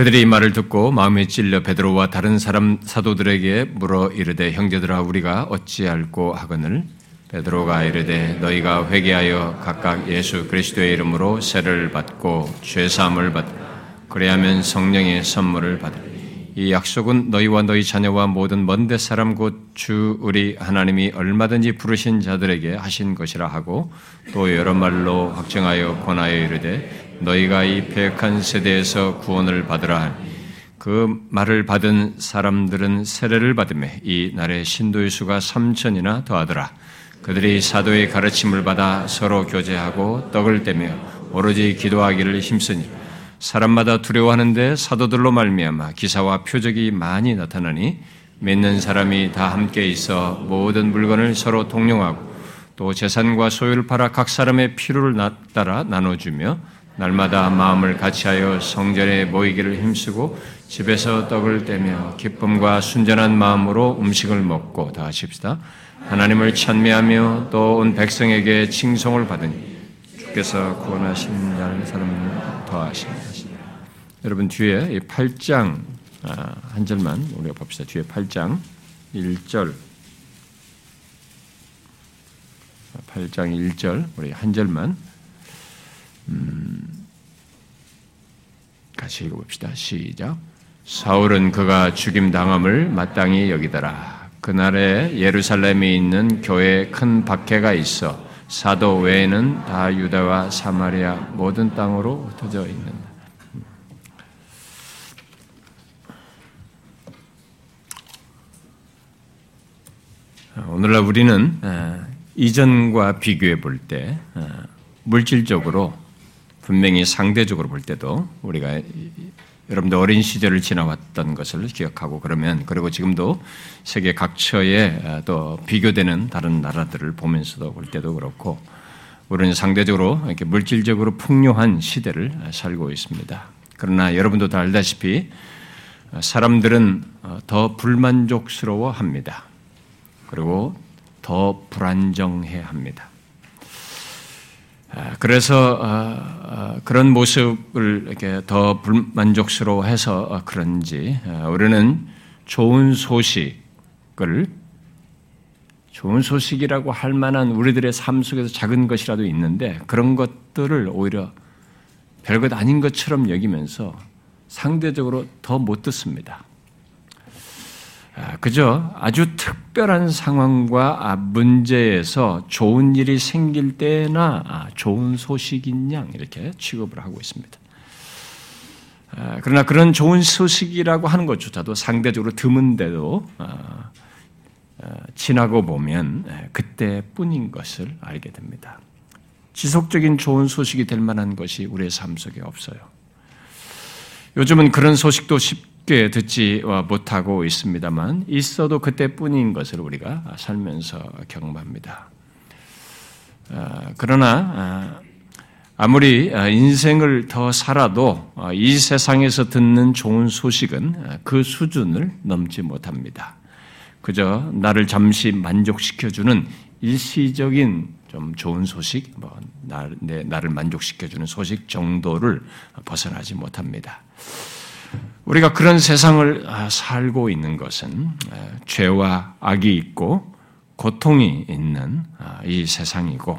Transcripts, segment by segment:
그들이 이 말을 듣고 마음에 찔려 베드로와 다른 사람 사도들에게 물어 이르되 형제들아 우리가 어찌할꼬 하거늘? 베드로가 이르되 너희가 회개하여 각각 예수 그리스도의 이름으로 세를 받고 죄 사함을 받 그래야면 성령의 선물을 받으리 이 약속은 너희와 너희 자녀와 모든 먼데 사람 곧 주 우리 하나님이 얼마든지 부르신 자들에게 하신 것이라 하고 또 여러 말로 확정하여 권하여 이르되 너희가 이 패역한 세대에서 구원을 받으라 그 말을 받은 사람들은 세례를 받음에 이 날의 신도의 수가 3천이나 더하더라. 그들이 사도의 가르침을 받아 서로 교제하고 떡을 떼며 오로지 기도하기를 힘쓰니 사람마다 두려워하는데 사도들로 말미암아 기사와 표적이 많이 나타나니 믿는 사람이 다 함께 있어 모든 물건을 서로 동용하고 또 재산과 소유를 팔아 각 사람의 필요를 따라 나눠주며 날마다 마음을 같이하여 성전에 모이기를 힘쓰고 집에서 떡을 떼며 기쁨과 순전한 마음으로 음식을 먹고 다 하십시다. 하나님을 찬미하며 또 온 백성에게 칭송을 받으니 주께서 구원하신 자를 사람을 더하십니다. 여러분 뒤에 이 8장 아, 한 절만 우리가 봅시다. 뒤에 8장 1절 8장 1절 우리 한 절만 음, 같이 읽어봅시다. 시작. 사울은 그가 죽임 당함을 마땅히 여기더라. 그날에 예루살렘에 있는 교회에 큰 박해가 있어 사도 외에는 다 유다와 사마리아 모든 땅으로 흩어져 있는다. 오늘날 우리는 어, 이전과 비교해 볼때 어, 물질적으로 분명히 상대적으로 볼 때도 우리가 여러분들 어린 시절을 지나왔던 것을 기억하고 그러면 그리고 지금도 세계 각처에 어, 또 비교되는 다른 나라들을 보면서도 볼 때도 그렇고 우리는 상대적으로 이렇게 물질적으로 풍요한 시대를 살고 있습니다. 그러나 여러분도 다 알다시피 사람들은 더 불만족스러워 합니다. 그리고 더 불안정해 합니다. 아, 그래서 어, 어, 그런 모습을 이렇게 더 불만족스러워해서 어, 그런지 우리는 좋은 소식을 좋은 소식이라고 할 만한 우리들의 삶 속에서 작은 것이라도 있는데 그런 것들을 오히려 별것 아닌 것처럼 여기면서 상대적으로 더 못 듣습니다. 아, 그저 아주 특별한 상황과 아, 문제에서 좋은 일이 생길 때나 아, 좋은 소식인 양 이렇게 취급을 하고 있습니다. 그러나 그런 좋은 소식이라고 하는 것조차도 상대적으로 드문데도 지나고 보면 그때뿐인 것을 알게 됩니다. 지속적인 좋은 소식이 될 만한 것이 우리의 삶 속에 없어요. 요즘은 그런 소식도 쉽 쉽게 듣지 못하고 있습니다만 있어도 그때뿐인 것을 우리가 살면서 경험합니다. 아, 그러나 아, 아무리 인생을 더 살아도 이 세상에서 듣는 좋은 소식은 그 수준을 넘지 못합니다. 그저 나를 잠시 만족시켜주는 일시적인 좀 좋은 소식, 뭐 나를 만족시켜주는 소식 정도를 벗어나지 못합니다. 우리가 그런 세상을 아, 살고 있는 것은 아, 죄와 악이 있고 고통이 있는 아, 이 세상이고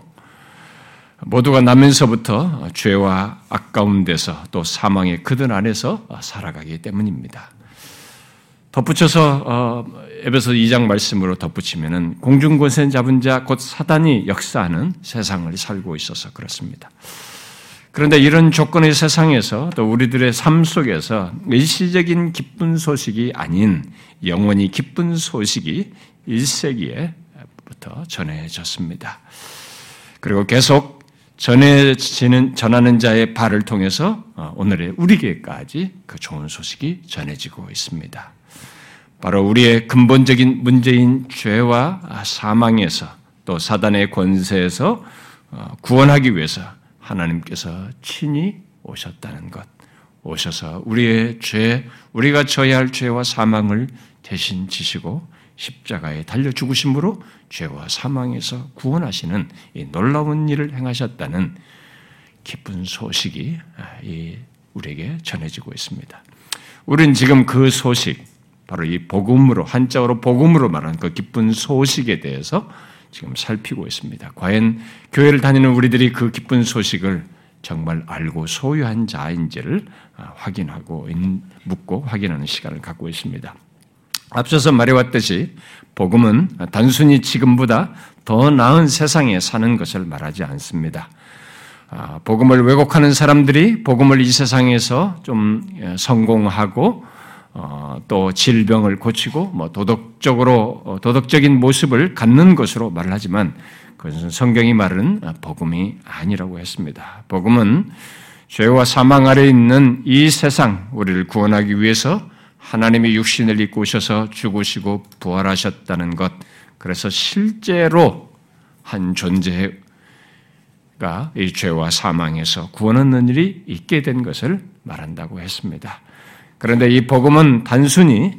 모두가 나면서부터 죄와 악 가운데서 또 사망의 그들 안에서 살아가기 때문입니다. 덧붙여서 어, 에베소 2장 말씀으로 덧붙이면은 공중권세 잡은 자 곧 사단이 역사하는 세상을 살고 있어서 그렇습니다. 그런데 이런 조건의 세상에서 또 우리들의 삶 속에서 일시적인 기쁜 소식이 아닌 영원히 기쁜 소식이 1세기에부터 전해졌습니다. 그리고 계속 전해지는, 전하는 자의 발을 통해서 어, 오늘의 우리에게까지 그 좋은 소식이 전해지고 있습니다. 바로 우리의 근본적인 문제인 죄와 사망에서 또 사단의 권세에서 어, 구원하기 위해서 하나님께서 친히 오셨다는 것, 오셔서 우리의 죄, 우리가 져야 할 죄와 사망을 대신 지시고 십자가에 달려 죽으심으로 죄와 사망에서 구원하시는 이 놀라운 일을 행하셨다는 기쁜 소식이 이 우리에게 전해지고 있습니다. 우리는 지금 그 소식, 바로 이 복음으로, 한자어로 복음으로 말하는 그 기쁜 소식에 대해서 지금 살피고 있습니다. 과연 교회를 다니는 우리들이 그 기쁜 소식을 정말 알고 소유한 자인지를 아, 확인하고 묻고 확인하는 시간을 갖고 있습니다. 앞서서 말해왔듯이 복음은 단순히 지금보다 더 나은 세상에 사는 것을 말하지 않습니다. 아, 복음을 왜곡하는 사람들이 복음을 이 세상에서 좀 예, 성공하고 어, 또 질병을 고치고 뭐 도덕적으로 어, 도덕적인 모습을 갖는 것으로 말을 하지만 그것은 성경이 말하는 복음이 아니라고 했습니다. 복음은 죄와 사망 아래 있는 이 세상 우리를 구원하기 위해서 하나님이 육신을 입고 오셔서 죽으시고 부활하셨다는 것. 그래서 실제로 한 존재가 이 죄와 사망에서 구원 얻는 일이 있게 된 것을 말한다고 했습니다. 그런데 이 복음은 단순히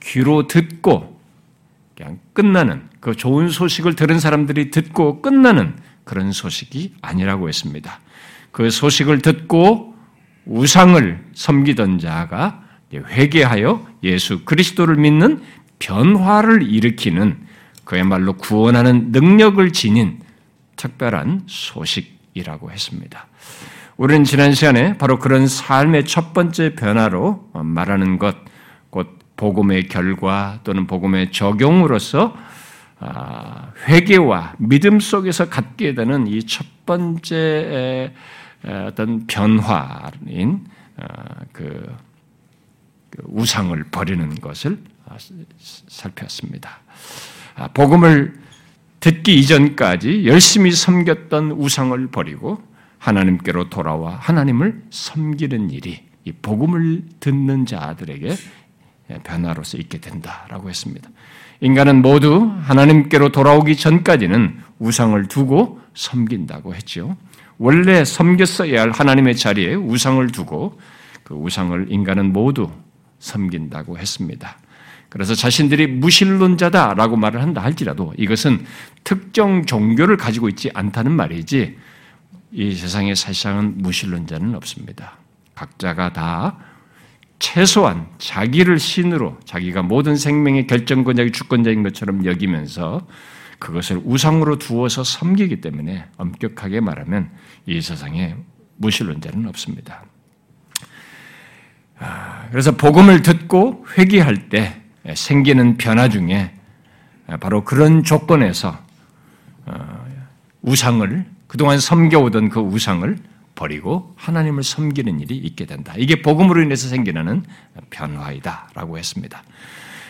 귀로 듣고 그냥 끝나는 그 좋은 소식을 들은 사람들이 듣고 끝나는 그런 소식이 아니라고 했습니다. 그 소식을 듣고 우상을 섬기던 자가 회개하여 예수 그리스도를 믿는 변화를 일으키는 그야말로 구원하는 능력을 지닌 특별한 소식이라고 했습니다. 우리는 지난 시간에 바로 그런 삶의 첫 번째 변화로 말하는 것, 곧 복음의 결과 또는 복음의 적용으로서 아, 회개와 믿음 속에서 갖게 되는 이 첫 번째 어떤 변화인 아, 그, 그 우상을 버리는 것을 아, 살폈습니다. 복음을 듣기 이전까지 열심히 섬겼던 우상을 버리고 하나님께로 돌아와 하나님을 섬기는 일이 이 복음을 듣는 자들에게 변화로서 있게 된다라고 했습니다. 인간은 모두 하나님께로 돌아오기 전까지는 우상을 두고 섬긴다고 했죠. 원래 섬겼어야 할 하나님의 자리에 우상을 두고 그 우상을 인간은 모두 섬긴다고 했습니다. 그래서 자신들이 무신론자다라고 말을 한다 할지라도 이것은 특정 종교를 가지고 있지 않다는 말이지 이 세상에 사실상은 무신론자는 없습니다. 각자가 다 최소한 자기를 신으로 자기가 모든 생명의 결정권자이 주권자인 것처럼 여기면서 그것을 우상으로 두어서 섬기기 때문에 엄격하게 말하면 이 세상에 무신론자는 없습니다. 아, 그래서 복음을 듣고 회개할 때 생기는 변화 중에 바로 그런 조건에서 어, 우상을 그동안 섬겨오던 그 우상을 버리고 하나님을 섬기는 일이 있게 된다. 이게 복음으로 인해서 생기는 변화이다라고 했습니다.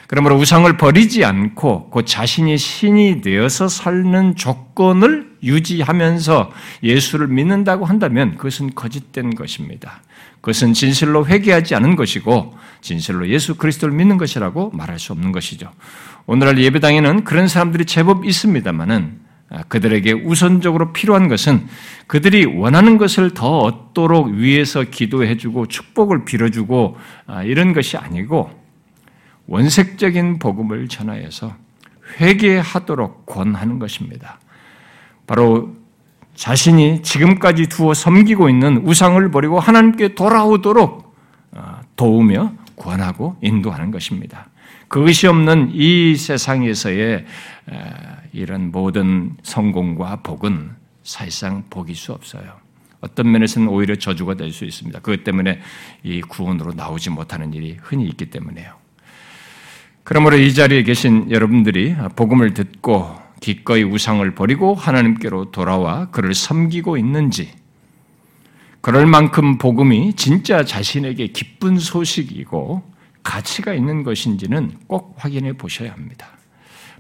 그러므로 우상을 버리지 않고 그 자신이 신이 되어서 살는 조건을 유지하면서 예수를 믿는다고 한다면 그것은 거짓된 것입니다. 그것은 진실로 회개하지 않은 것이고 진실로 예수 그리스도를 믿는 것이라고 말할 수 없는 것이죠. 오늘날 예배당에는 그런 사람들이 제법 있습니다만은 아, 그들에게 우선적으로 필요한 것은 그들이 원하는 것을 더 얻도록 위에서 기도해주고 축복을 빌어주고 아, 이런 것이 아니고 원색적인 복음을 전하여서 회개하도록 권하는 것입니다. 바로 자신이 지금까지 두어 섬기고 있는 우상을 버리고 하나님께 돌아오도록 아, 도우며 권하고 인도하는 것입니다. 그것이 없는 이 세상에서의 이런 모든 성공과 복은 사실상 복일 수 없어요. 어떤 면에서는 오히려 저주가 될 수 있습니다. 그것 때문에 이 구원으로 나오지 못하는 일이 흔히 있기 때문에요. 그러므로 이 자리에 계신 여러분들이 복음을 듣고 기꺼이 우상을 버리고 하나님께로 돌아와 그를 섬기고 있는지, 그럴 만큼 복음이 진짜 자신에게 기쁜 소식이고 가치가 있는 것인지는 꼭 확인해 보셔야 합니다.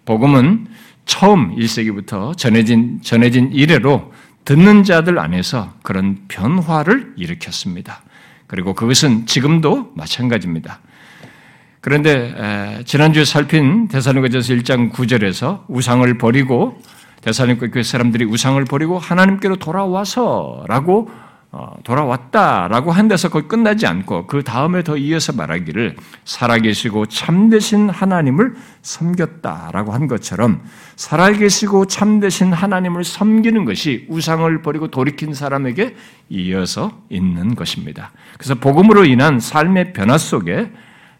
복음은 처음 1세기부터 전해진, 전해진 이래로 듣는 자들 안에서 그런 변화를 일으켰습니다. 그리고 그것은 지금도 마찬가지입니다. 그런데 지난주에 살핀 대사님께서 1장 9절에서 우상을 버리고 대사님께 사람들이 우상을 버리고 하나님께로 돌아와서라고 어, 돌아왔다라고 한 데서 거기 끝나지 않고 그 다음에 더 이어서 말하기를 살아계시고 참되신 하나님을 섬겼다라고 한 것처럼 살아계시고 참되신 하나님을 섬기는 것이 우상을 버리고 돌이킨 사람에게 이어서 있는 것입니다. 그래서 복음으로 인한 삶의 변화 속에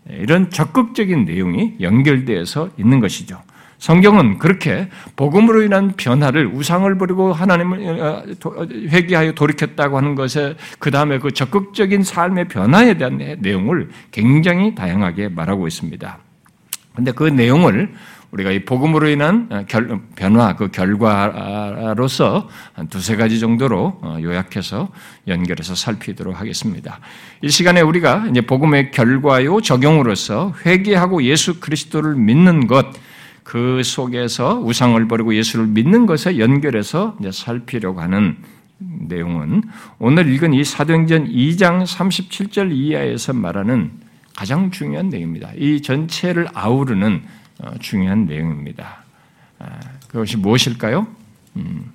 이런 적극적인 내용이 연결되어서 있는 것이죠. 성경은 그렇게 복음으로 인한 변화를 우상을 버리고 하나님을 어, 회개하여 돌이켰다고 하는 것에 그 다음에 그 적극적인 삶의 변화에 대한 내용을 굉장히 다양하게 말하고 있습니다. 근데 그 내용을 우리가 이 복음으로 인한 어, 결, 변화 그 결과로서 한 두세 가지 정도로 어, 요약해서 연결해서 살피도록 하겠습니다. 이 시간에 우리가 이제 복음의 결과요 적용으로서 회개하고 예수 그리스도를 믿는 것, 그 속에서 우상을 버리고 예수를 믿는 것에 연결해서 살피려고 하는 내용은 오늘 읽은 이 사도행전 2장 37절 이하에서 말하는 가장 중요한 내용입니다. 이 전체를 아우르는 어, 중요한 내용입니다. 아, 그것이 무엇일까요? 음,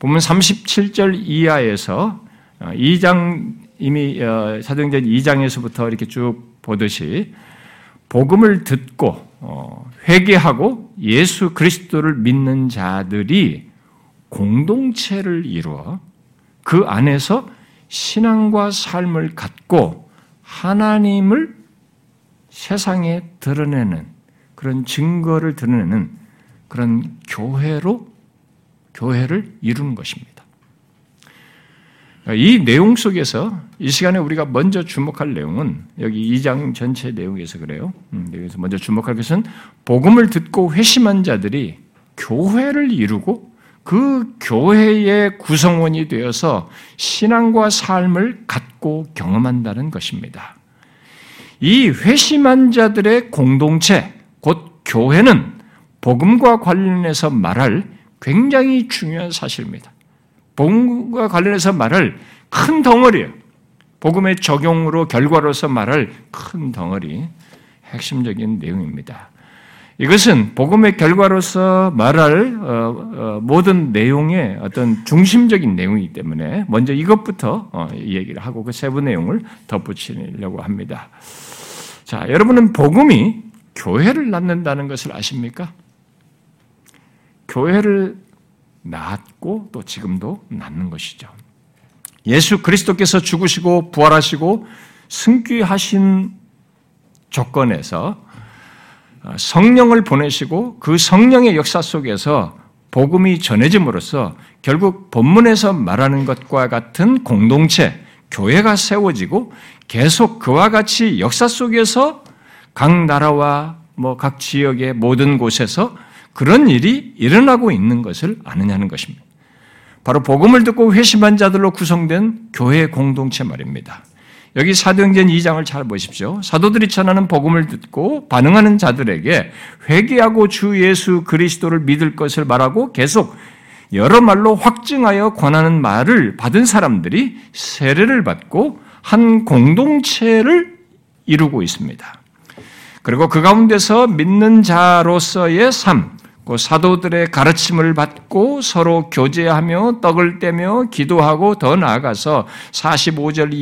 보면 37절 이하에서 2장 어, 이미 어, 사도행전 2장에서부터 이렇게 쭉 보듯이 복음을 듣고 회개하고 예수 그리스도를 믿는 자들이 공동체를 이루어 그 안에서 신앙과 삶을 갖고 하나님을 세상에 드러내는 그런 증거를 드러내는 그런 교회로 교회를 이루는 것입니다. 이 내용 속에서 이 시간에 우리가 먼저 주목할 내용은 여기 2장 전체 내용에서 그래요. 음, 여기서 먼저 주목할 것은 복음을 듣고 회심한 자들이 교회를 이루고 그 교회의 구성원이 되어서 신앙과 삶을 갖고 경험한다는 것입니다. 이 회심한 자들의 공동체, 곧 교회는 복음과 관련해서 말할 굉장히 중요한 사실입니다. 복음과 관련해서 말할 큰 덩어리예요. 복음의 적용으로 결과로서 말할 큰 덩어리, 핵심적인 내용입니다. 이것은 복음의 결과로서 말할 어, 어, 모든 내용의 어떤 중심적인 내용이기 때문에 먼저 이것부터 어, 얘기를 하고 그 세부 내용을 덧붙이려고 합니다. 자, 여러분은 복음이 교회를 낳는다는 것을 아십니까? 교회를 낳았고 또 지금도 낳는 것이죠. 예수 그리스도께서 죽으시고 부활하시고 승귀하신 조건에서 성령을 보내시고 그 성령의 역사 속에서 복음이 전해짐으로써 결국 본문에서 말하는 것과 같은 공동체, 교회가 세워지고 계속 그와 같이 역사 속에서 각 나라와 뭐 각 지역의 모든 곳에서 그런 일이 일어나고 있는 것을 아느냐는 것입니다. 바로 복음을 듣고 회심한 자들로 구성된 교회 공동체 말입니다. 여기 사도행전 2장을 잘 보십시오. 사도들이 전하는 복음을 듣고 반응하는 자들에게 회개하고 주 예수 그리스도를 믿을 것을 말하고 계속 여러 말로 확증하여 권하는 말을 받은 사람들이 세례를 받고 한 공동체를 이루고 있습니다. 그리고 그 가운데서 믿는 자로서의 삶, 그 사도들의 가르침을 받고 서로 교제하며 떡을 떼며 기도하고 더 나아가서 45절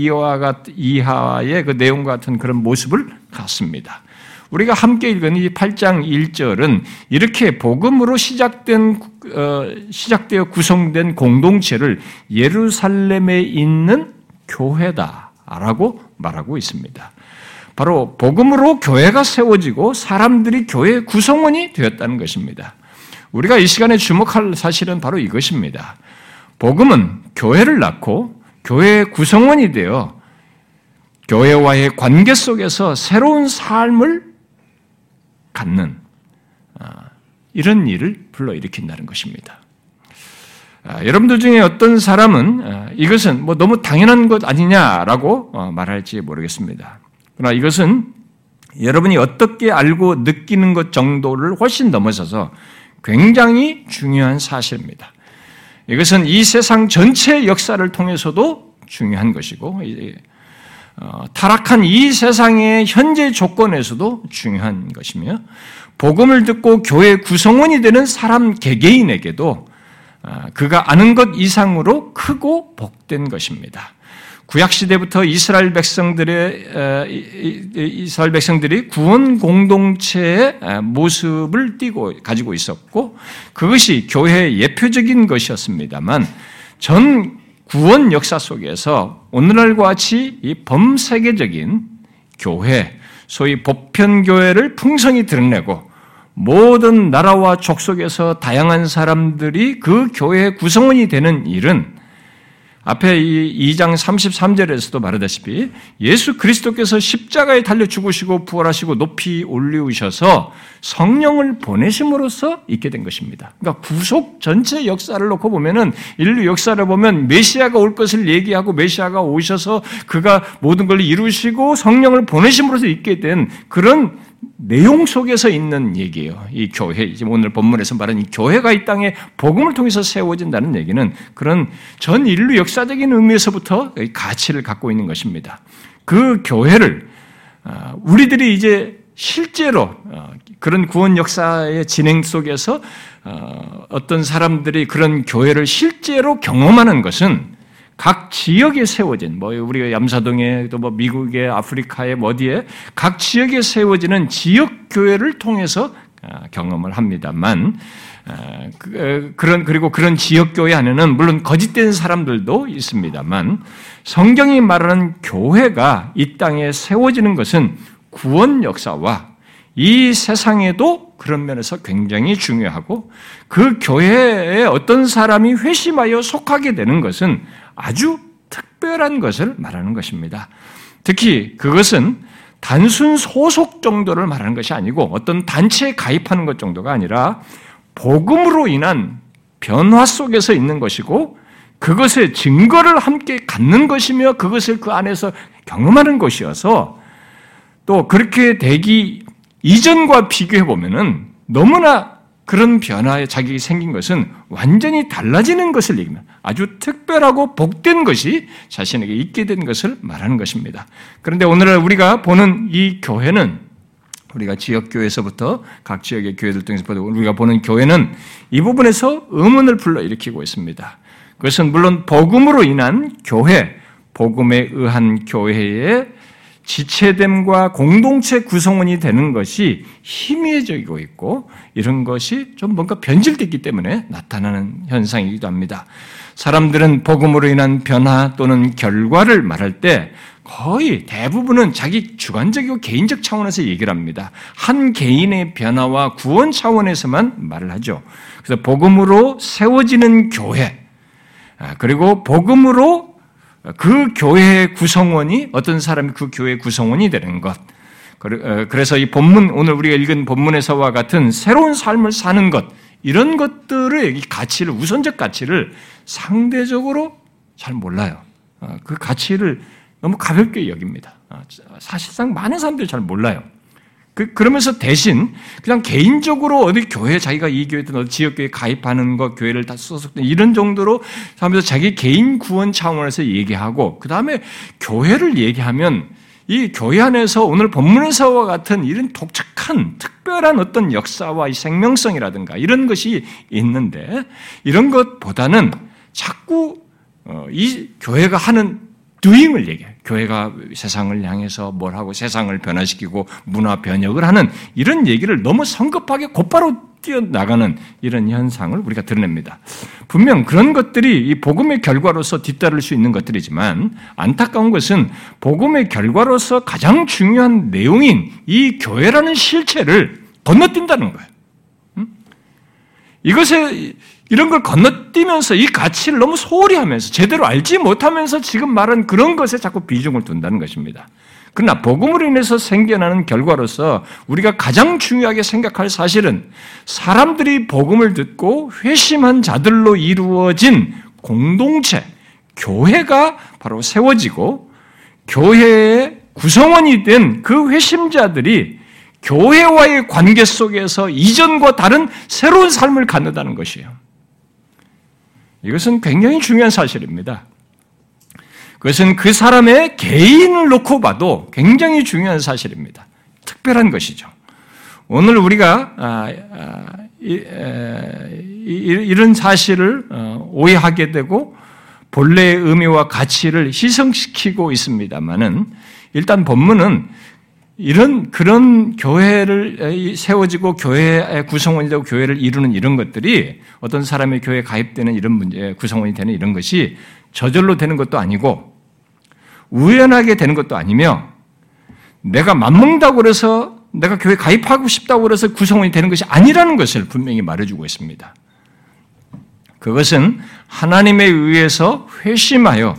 이하의 그 내용과 같은 그런 모습을 갖습니다. 우리가 함께 읽은 이 8장 1절은 이렇게 복음으로 시작된 어, 시작되어 구성된 공동체를 예루살렘에 있는 교회다라고 말하고 있습니다. 바로 복음으로 교회가 세워지고 사람들이 교회의 구성원이 되었다는 것입니다. 우리가 이 시간에 주목할 사실은 바로 이것입니다. 복음은 교회를 낳고 교회의 구성원이 되어 교회와의 관계 속에서 새로운 삶을 갖는 아, 이런 일을 불러일으킨다는 것입니다. 아, 여러분들 중에 어떤 사람은 아, 이것은 뭐 너무 당연한 것 아니냐라고 어, 말할지 모르겠습니다. 그러나 이것은 여러분이 어떻게 알고 느끼는 것 정도를 훨씬 넘어서서 굉장히 중요한 사실입니다. 이것은 이 세상 전체 역사를 통해서도 중요한 것이고, 어, 타락한 이 세상의 현재 조건에서도 중요한 것이며, 복음을 듣고 교회 구성원이 되는 사람 개개인에게도 어, 그가 아는 것 이상으로 크고 복된 것입니다. 구약 시대부터 이스라엘 백성들의 이스라엘 백성들이 구원 공동체의 모습을 띠고 가지고 있었고 그것이 교회의 예표적인 것이었습니다만 전 구원 역사 속에서 오늘날과 같이 이 범세계적인 교회, 소위 보편 교회를 풍성히 드러내고 모든 나라와 족속에서 다양한 사람들이 그 교회의 구성원이 되는 일은 앞에 이 2장 33절에서도 말하다시피 예수 그리스도께서 십자가에 달려 죽으시고 부활하시고 높이 올리우셔서 성령을 보내심으로써 있게 된 것입니다. 그러니까 구속 전체 역사를 놓고 보면은 인류 역사를 보면 메시아가 올 것을 얘기하고 메시아가 오셔서 그가 모든 걸 이루시고 성령을 보내심으로써 있게 된 그런 내용 속에서 있는 얘기예요. 이 교회, 오늘 본문에서 말하는 이 교회가 이 땅에 복음을 통해서 세워진다는 얘기는 그런 전 인류 역사적인 의미에서부터 가치를 갖고 있는 것입니다. 그 교회를 아, 우리들이 이제 실제로 어, 그런 구원 역사의 진행 속에서 어, 어떤 사람들이 그런 교회를 실제로 경험하는 것은 각 지역에 세워진 뭐 우리가 얌사동에 또 뭐 미국의 아프리카에 뭐 어디에 각 지역에 세워지는 지역 교회를 통해서 아, 경험을 합니다만 아, 그, 그런 그리고 그런 지역 교회 안에는 물론 거짓된 사람들도 있습니다만 성경이 말하는 교회가 이 땅에 세워지는 것은 구원 역사와 이 세상에도 그런 면에서 굉장히 중요하고 그 교회에 어떤 사람이 회심하여 속하게 되는 것은 아주 특별한 것을 말하는 것입니다. 특히 그것은 단순 소속 정도를 말하는 것이 아니고 어떤 단체에 가입하는 것 정도가 아니라 복음으로 인한 변화 속에서 있는 것이고 그것의 증거를 함께 갖는 것이며 그것을 그 안에서 경험하는 것이어서 또 그렇게 되기 이전과 비교해 보면은 너무나 그런 변화에 자격이 생긴 것은 완전히 달라지는 것을 얘기합니다. 아주 특별하고 복된 것이 자신에게 있게 된 것을 말하는 것입니다. 그런데 오늘날 우리가 보는 이 교회는 우리가 지역교회에서부터 각 지역의 교회들 통해서 우리가 보는 교회는 이 부분에서 의문을 불러일으키고 있습니다. 그것은 물론 복음으로 인한 교회, 복음에 의한 교회의 지체됨과 공동체 구성원이 되는 것이 희미해지고 있고 이런 것이 좀 뭔가 변질됐기 때문에 나타나는 현상이기도 합니다. 사람들은 복음으로 인한 변화 또는 결과를 말할 때 거의 대부분은 자기 주관적이고 개인적 차원에서 얘기를 합니다. 한 개인의 변화와 구원 차원에서만 말을 하죠. 그래서 복음으로 세워지는 교회, 아, 그리고 복음으로 그 교회의 구성원이 어떤 사람이 그 교회의 구성원이 되는 것. 어, 그래서 이 본문, 오늘 우리가 읽은 본문에서와 같은 새로운 삶을 사는 것, 이런 것들의 가치를, 우선적 가치를 상대적으로 잘 몰라요. 어, 그 가치를 너무 가볍게 여깁니다. 어, 사실상 많은 사람들이 잘 몰라요. 그, 그러면서 대신 그냥 개인적으로 어디 교회 자기가 이 교회든 어디 지역교회 가입하는 것, 교회를 다 소속된 이런 정도로 하면서 자기 개인 구원 차원에서 얘기하고 그 다음에 교회를 얘기하면 이 교회 안에서 오늘 본문에서와 같은 이런 독특한 특별한 어떤 역사와 이 생명성이라든가 이런 것이 있는데 이런 것보다는 자꾸 어, 이 교회가 하는 doing을 얘기해요. 교회가 세상을 향해서 뭘 하고 세상을 변화시키고 문화 변혁을 하는 이런 얘기를 너무 성급하게 곧바로 뛰어나가는 이런 현상을 우리가 드러냅니다. 분명 그런 것들이 이 복음의 결과로서 뒤따를 수 있는 것들이지만 안타까운 것은 복음의 결과로서 가장 중요한 내용인 이 교회라는 실체를 건너뛴다는 거예요. 이것에 이런 걸 건너뛰면서 이 가치를 너무 소홀히 하면서 제대로 알지 못하면서 지금 말한 그런 것에 자꾸 비중을 둔다는 것입니다. 그러나 복음으로 인해서 생겨나는 결과로서 우리가 가장 중요하게 생각할 사실은 사람들이 복음을 듣고 회심한 자들로 이루어진 공동체, 교회가 바로 세워지고 교회의 구성원이 된 그 회심자들이 교회와의 관계 속에서 이전과 다른 새로운 삶을 갖는다는 것이에요. 이것은 굉장히 중요한 사실입니다. 그것은 그 사람의 개인을 놓고 봐도 굉장히 중요한 사실입니다. 특별한 것이죠. 오늘 우리가 아, 아, 이런 사실을 어, 오해하게 되고 본래의 의미와 가치를 희생시키고 있습니다만은 일단 본문은 이런 그런 교회를 세워지고 교회의 구성원이 되고 교회를 이루는 이런 것들이 어떤 사람의 교회에 가입되는 이런 문제 구성원이 되는 이런 것이 저절로 되는 것도 아니고 우연하게 되는 것도 아니며 내가 맞먹다고 그래서 내가 교회 가입하고 싶다고 그래서 구성원이 되는 것이 아니라는 것을 분명히 말해주고 있습니다. 그것은 하나님에 의해서 회심하여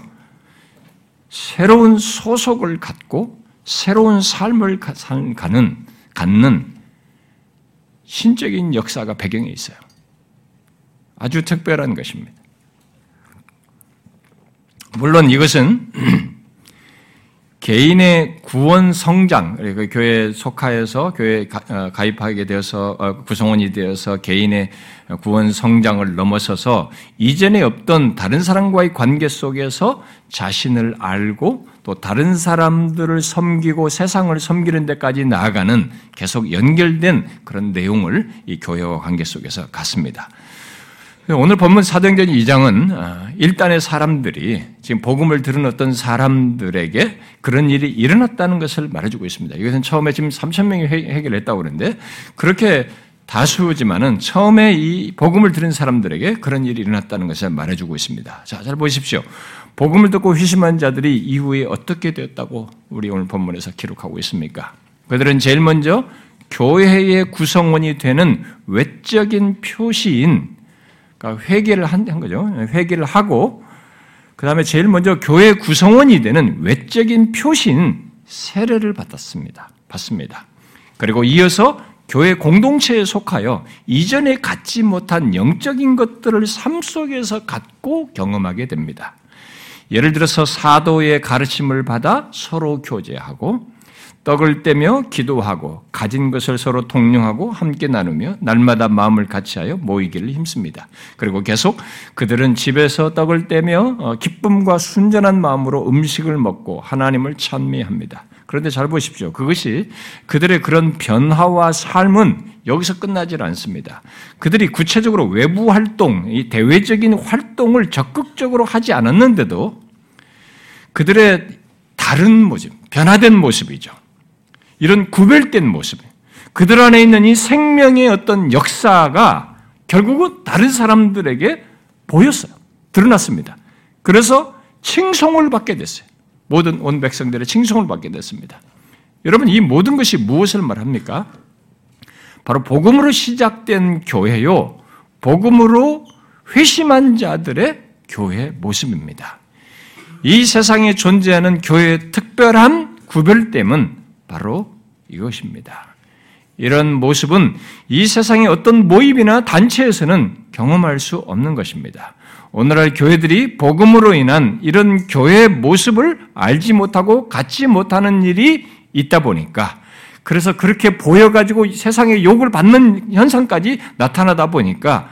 새로운 소속을 갖고 새로운 삶을 가는, 갖는 신적인 역사가 배경에 있어요. 아주 특별한 것입니다. 물론 이것은 개인의 구원 성장, 그러니까 교회에 속하여서 교회에 어, 가입하게 되어서 어, 구성원이 되어서 개인의 구원 성장을 넘어서서 이전에 없던 다른 사람과의 관계 속에서 자신을 알고 또 다른 사람들을 섬기고 세상을 섬기는 데까지 나아가는 계속 연결된 그런 내용을 이 교회와 관계 속에서 갖습니다. 오늘 본문 사도행전 2장은 일단의 사람들이 지금 복음을 들은 어떤 사람들에게 그런 일이 일어났다는 것을 말해주고 있습니다. 이것은 처음에 지금 3천 명이 해결했다고 그러는데 그렇게 다수지만은 처음에 이 복음을 들은 사람들에게 그런 일이 일어났다는 것을 말해주고 있습니다. 자, 잘 보십시오. 복음을 듣고 회심한 자들이 이후에 어떻게 되었다고 우리 오늘 본문에서 기록하고 있습니까? 그들은 제일 먼저 교회의 구성원이 되는 외적인 표시인 그러니까 회개를 한, 거죠. 회개를 하고 그 다음에 제일 먼저 교회 구성원이 되는 외적인 표신 세례를 받았습니다. 받습니다. 그리고 이어서 교회 공동체에 속하여 이전에 갖지 못한 영적인 것들을 삶 속에서 갖고 경험하게 됩니다. 예를 들어서 사도의 가르침을 받아 서로 교제하고 떡을 떼며 기도하고 가진 것을 서로 통용하고 함께 나누며 날마다 마음을 같이하여 모이기를 힘씁니다. 그리고 계속 그들은 집에서 떡을 떼며 어, 기쁨과 순전한 마음으로 음식을 먹고 하나님을 찬미합니다. 그런데 잘 보십시오. 그것이 그들의 그런 변화와 삶은 여기서 끝나질 않습니다. 그들이 구체적으로 외부 활동, 이 대외적인 활동을 적극적으로 하지 않았는데도 그들의 다른 모습, 변화된 모습이죠. 이런 구별된 모습, 그들 안에 있는 이 생명의 어떤 역사가 결국은 다른 사람들에게 보였어요. 드러났습니다. 그래서 칭송을 받게 됐어요. 모든 온 백성들의 칭송을 받게 됐습니다. 여러분, 이 모든 것이 무엇을 말합니까? 바로 복음으로 시작된 교회요. 복음으로 회심한 자들의 교회 모습입니다. 이 세상에 존재하는 교회의 특별한 구별됨은 바로 이것입니다. 이런 모습은 이 세상의 어떤 모임이나 단체에서는 경험할 수 없는 것입니다. 오늘날 교회들이 복음으로 인한 이런 교회의 모습을 알지 못하고 갖지 못하는 일이 있다 보니까 그래서 그렇게 보여가지고 세상의 욕을 받는 현상까지 나타나다 보니까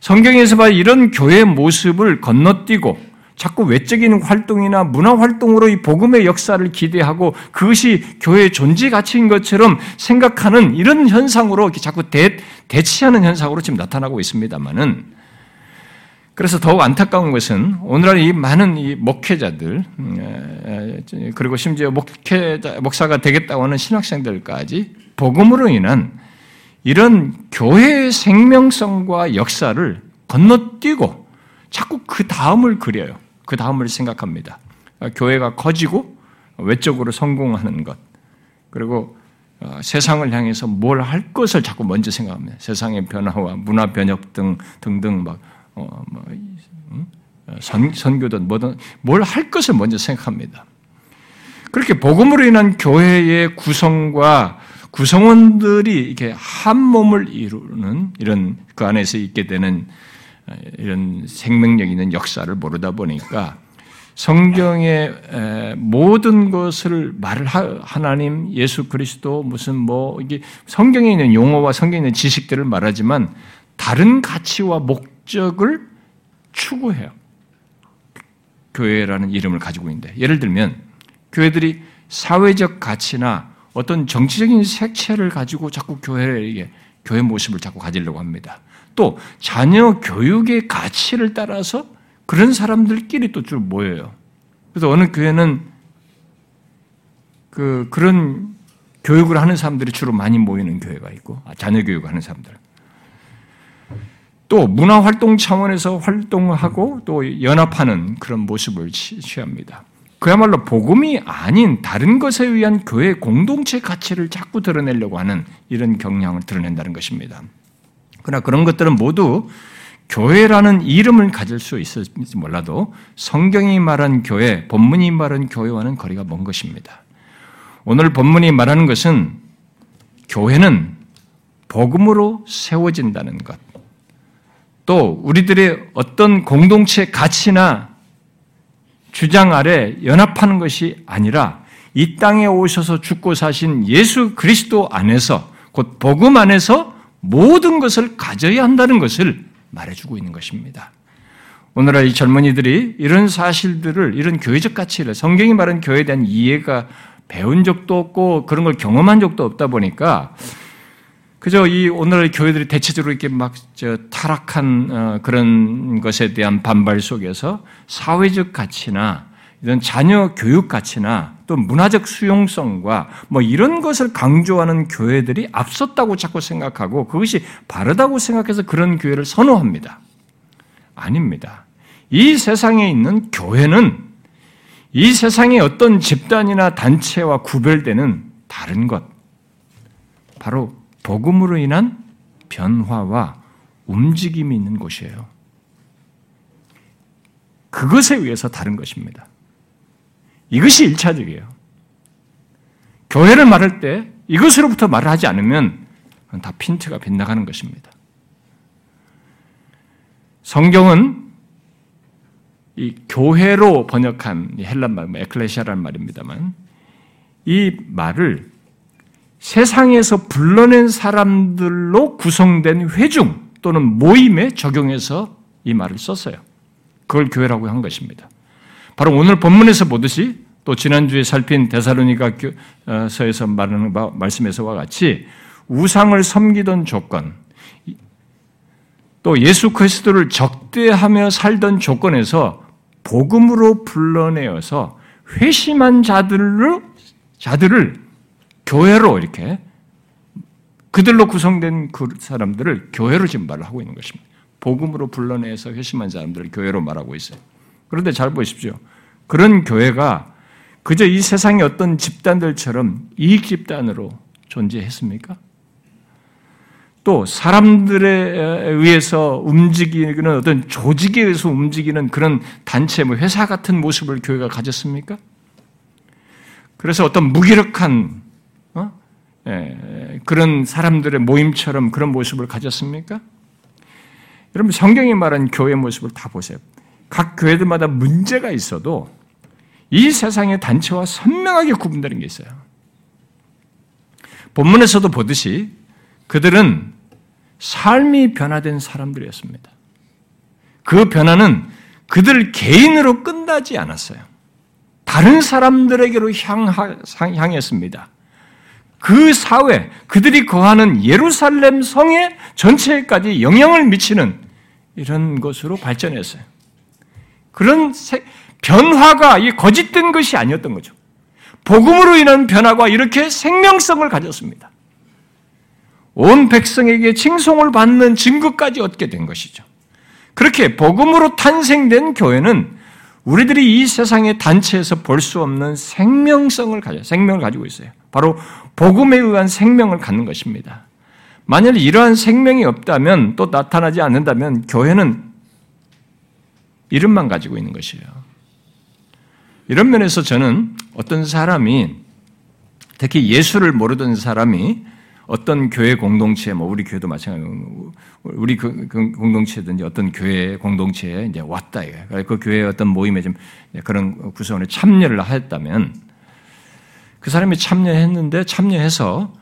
성경에서 봐 이런 교회의 모습을 건너뛰고 자꾸 외적인 활동이나 문화 활동으로 이 복음의 역사를 기대하고 그것이 교회의 존재 가치인 것처럼 생각하는 이런 현상으로 이렇게 자꾸 대, 대치하는 현상으로 지금 나타나고 있습니다만은 그래서 더욱 안타까운 것은 오늘날 이 많은 이 목회자들 음, 그리고 심지어 목회자 목사가 되겠다고 하는 신학생들까지 복음으로 인한 이런 교회의 생명성과 역사를 건너뛰고 자꾸 그 다음을 그려요. 그 다음을 생각합니다. 교회가 커지고 외적으로 성공하는 것, 그리고 어, 세상을 향해서 뭘 할 것을 자꾸 먼저 생각합니다. 세상의 변화와 문화 변혁 등 등등 막 어, 뭐, 음? 선, 선교든 뭐든 뭘 할 것을 먼저 생각합니다. 그렇게 복음으로 인한 교회의 구성과 구성원들이 이렇게 한 몸을 이루는 이런 그 안에서 있게 되는 이런 생명력 있는 역사를 모르다 보니까 성경의 모든 것을 말을 하나님, 예수 그리스도 무슨 뭐 이게 성경에 있는 용어와 성경에 있는 지식들을 말하지만 다른 가치와 목적을 추구해요. 교회라는 이름을 가지고 있는데 예를 들면 교회들이 사회적 가치나 어떤 정치적인 색채를 가지고 자꾸 교회에 교회 모습을 자꾸 가지려고 합니다. 또 자녀 교육의 가치를 따라서 그런 사람들끼리 또 줄 모여요. 그래서 어느 교회는 그 그런 교육을 하는 사람들이 주로 많이 모이는 교회가 있고 아, 자녀 교육을 하는 사람들. 또 문화 활동 차원에서 활동하고 또 연합하는 그런 모습을 취합니다. 그야말로 복음이 아닌 다른 것에 의한 교회 공동체 가치를 자꾸 드러내려고 하는 이런 경향을 드러낸다는 것입니다. 그러나 그런 것들은 모두 교회라는 이름을 가질 수 있을지 몰라도 성경이 말한 교회, 본문이 말한 교회와는 거리가 먼 것입니다. 오늘 본문이 말하는 것은 교회는 복음으로 세워진다는 것. 또 우리들의 어떤 공동체 가치나 주장 아래 연합하는 것이 아니라 이 땅에 오셔서 죽고 사신 예수 그리스도 안에서 곧 복음 안에서 모든 것을 가져야 한다는 것을 말해주고 있는 것입니다. 오늘날 이 젊은이들이 이런 사실들을, 이런 교회적 가치를, 성경이 말하는 교회에 대한 이해가 배운 적도 없고 그런 걸 경험한 적도 없다 보니까 그저 이 오늘날 교회들이 대체적으로 이렇게 막 타락한 어, 그런 것에 대한 반발 속에서 사회적 가치나 이런 자녀 교육 가치나 또 문화적 수용성과 뭐 이런 것을 강조하는 교회들이 앞섰다고 자꾸 생각하고 그것이 바르다고 생각해서 그런 교회를 선호합니다. 아닙니다. 이 세상에 있는 교회는 이 세상의 어떤 집단이나 단체와 구별되는 다른 것, 바로 복음으로 인한 변화와 움직임이 있는 곳이에요. 그것에 의해서 다른 것입니다. 이것이 일차적이에요. 교회를 말할 때 이것으로부터 말을 하지 않으면 다 핀트가 빗나가는 것입니다. 성경은 이 교회로 번역한 헬란 말, 뭐 에클레시아라는 말입니다만 이 말을 세상에서 불러낸 사람들로 구성된 회중 또는 모임에 적용해서 이 말을 썼어요. 그걸 교회라고 한 것입니다. 바로 오늘 본문에서 보듯이 또 지난주에 살핀 데살로니가서에서 말하는 바, 말씀에서와 같이 우상을 섬기던 조건, 또 예수 그리스도를 적대하며 살던 조건에서 복음으로 불러내어서 회심한 자들을 자들을 교회로 이렇게 그들로 구성된 그 사람들을 교회로 지금 말을 하고 있는 것입니다. 복음으로 불러내서 회심한 사람들을 교회로 말하고 있어요. 그런데 잘 보십시오. 그런 교회가 그저 이 세상의 어떤 집단들처럼 이익 집단으로 존재했습니까? 또 사람들에 의해서 움직이는 어떤 조직에 의해서 움직이는 그런 단체, 뭐 회사 같은 모습을 교회가 가졌습니까? 그래서 어떤 무기력한 어? 예, 그런 사람들의 모임처럼 그런 모습을 가졌습니까? 여러분 성경이 말한 교회 모습을 다 보세요. 각 교회들마다 문제가 있어도 이 세상의 단체와 선명하게 구분되는 게 있어요. 본문에서도 보듯이 그들은 삶이 변화된 사람들이었습니다. 그 변화는 그들 개인으로 끝나지 않았어요. 다른 사람들에게로 향했습니다. 그 사회, 그들이 거하는 예루살렘 성의 전체까지 영향을 미치는 이런 것으로 발전했어요. 그런 변화가 이 거짓된 것이 아니었던 거죠. 복음으로 인한 변화가 이렇게 생명성을 가졌습니다. 온 백성에게 칭송을 받는 증거까지 얻게 된 것이죠. 그렇게 복음으로 탄생된 교회는 우리들이 이 세상의 단체에서 볼 수 없는 생명성을 가져, 생명을 가지고 있어요. 바로 복음에 의한 생명을 갖는 것입니다. 만일 이러한 생명이 없다면 또 나타나지 않는다면 교회는 이름만 가지고 있는 것이에요. 이런 면에서 저는 어떤 사람이 특히 예수를 모르던 사람이 어떤 교회 공동체, 뭐 우리 교회도 마찬가지고 우리 그, 그 공동체든지 어떤 교회 공동체에 이제 왔다 이거예요. 그 교회 어떤 모임에 좀 그런 구성원에 참여를 했다면 그 사람이 참여했는데 참여해서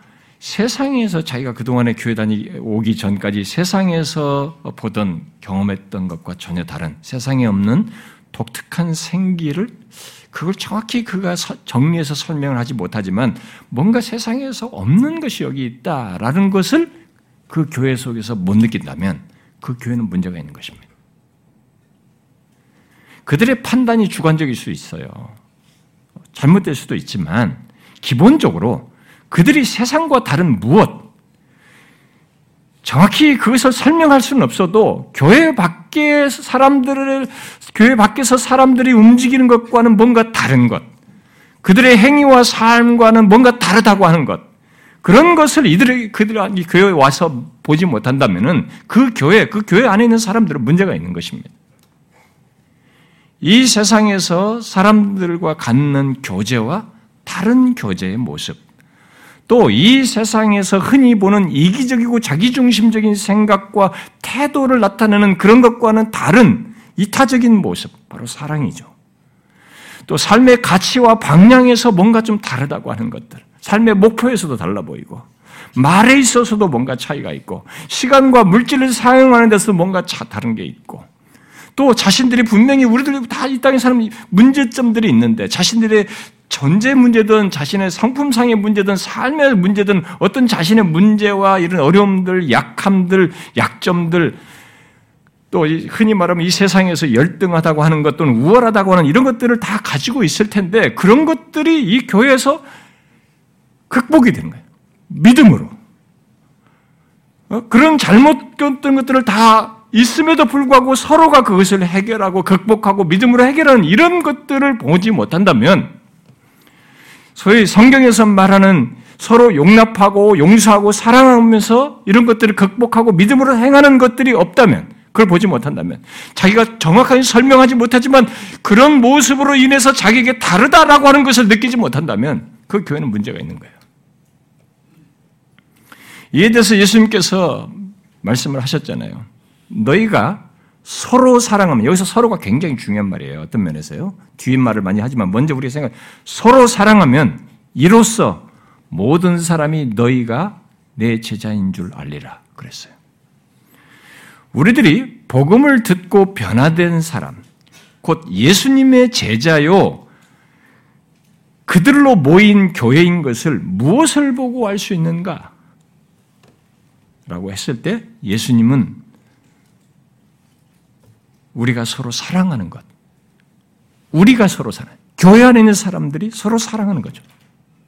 세상에서 자기가 그동안에 교회 다니 오기 전까지 세상에서 보던 경험했던 것과 전혀 다른 세상에 없는 독특한 생기를 그걸 정확히 그가 정리해서 설명을 하지 못하지만 뭔가 세상에서 없는 것이 여기 있다라는 것을 그 교회 속에서 못 느낀다면 그 교회는 문제가 있는 것입니다. 그들의 판단이 주관적일 수 있어요. 잘못될 수도 있지만 기본적으로 그들이 세상과 다른 무엇, 정확히 그것을 설명할 수는 없어도 교회 밖에 사람들을 교회 밖에서 사람들이 움직이는 것과는 뭔가 다른 것, 그들의 행위와 삶과는 뭔가 다르다고 하는 것, 그런 것을 이들이 그들이 교회에 와서 보지 못한다면은 그 교회 그 교회 안에 있는 사람들은 문제가 있는 것입니다. 이 세상에서 사람들과 갖는 교제와 다른 교제의 모습, 또 이 세상에서 흔히 보는 이기적이고 자기중심적인 생각과 태도를 나타내는 그런 것과는 다른 이타적인 모습, 바로 사랑이죠. 또 삶의 가치와 방향에서 뭔가 좀 다르다고 하는 것들, 삶의 목표에서도 달라 보이고, 말에 있어서도 뭔가 차이가 있고, 시간과 물질을 사용하는 데서 뭔가 다른 게 있고, 또 자신들이 분명히 우리들 다 이 땅에 사는 문제점들이 있는데 자신들의 전제 문제든 자신의 성품상의 문제든 삶의 문제든 어떤 자신의 문제와 이런 어려움들, 약함들, 약점들 또 흔히 말하면 이 세상에서 열등하다고 하는 것 또는 우월하다고 하는 이런 것들을 다 가지고 있을 텐데 그런 것들이 이 교회에서 극복이 되는 거예요. 믿음으로. 어? 그런 잘못됐던 것들을 다 있음에도 불구하고 서로가 그것을 해결하고 극복하고 믿음으로 해결하는 이런 것들을 보지 못한다면 소위 성경에서 말하는 서로 용납하고 용서하고 사랑하면서 이런 것들을 극복하고 믿음으로 행하는 것들이 없다면 그걸 보지 못한다면 자기가 정확하게 설명하지 못하지만 그런 모습으로 인해서 자기에게 다르다라고 하는 것을 느끼지 못한다면 그 교회는 문제가 있는 거예요. 이에 대해서 예수님께서 말씀을 하셨잖아요. 너희가 서로 사랑하면 여기서 서로가 굉장히 중요한 말이에요. 어떤 면에서요? 뒤에 말을 많이 하지만 먼저 우리가 생각 서로 사랑하면 이로써 모든 사람이 너희가 내 제자인 줄 알리라 그랬어요. 우리들이 복음을 듣고 변화된 사람, 곧 예수님의 제자요, 그들로 모인 교회인 것을 무엇을 보고 알 수 있는가? 라고 했을 때 예수님은 우리가 서로 사랑하는 것. 우리가 서로 사랑. 교회 안에 있는 사람들이 서로 사랑하는 거죠.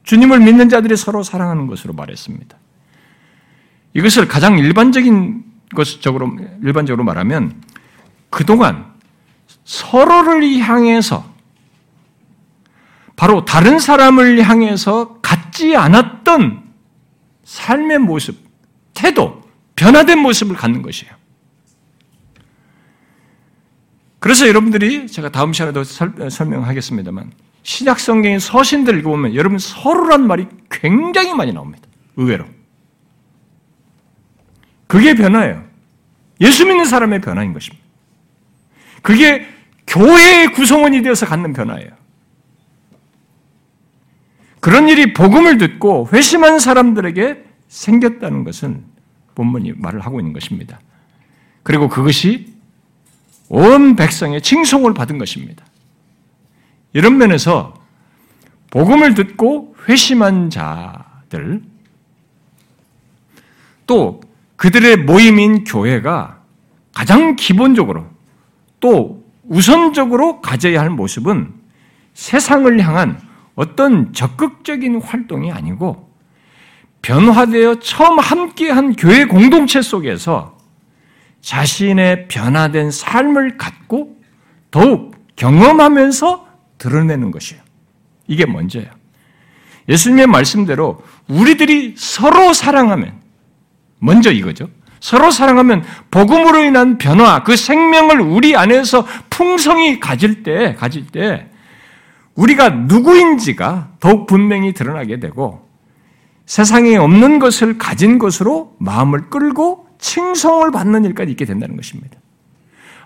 주님을 믿는 자들이 서로 사랑하는 것으로 말했습니다. 이것을 가장 일반적인 것적으로 일반적으로 말하면 그동안 서로를 향해서 바로 다른 사람을 향해서 갖지 않았던 삶의 모습, 태도, 변화된 모습을 갖는 것이에요. 그래서 여러분들이 제가 다음 시간에도 설명하겠습니다만 신약 성경의 서신들 읽어보면 여러분 서로란 말이 굉장히 많이 나옵니다. 의외로. 그게 변화예요. 예수 믿는 사람의 변화인 것입니다. 그게 교회의 구성원이 되어서 갖는 변화예요. 그런 일이 복음을 듣고 회심한 사람들에게 생겼다는 것은 본문이 말을 하고 있는 것입니다. 그리고 그것이 온 백성의 칭송을 받은 것입니다. 이런 면에서 복음을 듣고 회심한 자들 또 그들의 모임인 교회가 가장 기본적으로 또 우선적으로 가져야 할 모습은 세상을 향한 어떤 적극적인 활동이 아니고 변화되어 처음 함께한 교회 공동체 속에서 자신의 변화된 삶을 갖고 더욱 경험하면서 드러내는 것이에요. 이게 먼저예요. 예수님의 말씀대로 우리들이 서로 사랑하면 먼저 이거죠. 서로 사랑하면 복음으로 인한 변화, 그 생명을 우리 안에서 풍성히 가질 때, 가질 때 우리가 누구인지가 더욱 분명히 드러나게 되고 세상에 없는 것을 가진 것으로 마음을 끌고 칭송을 받는 일까지 있게 된다는 것입니다.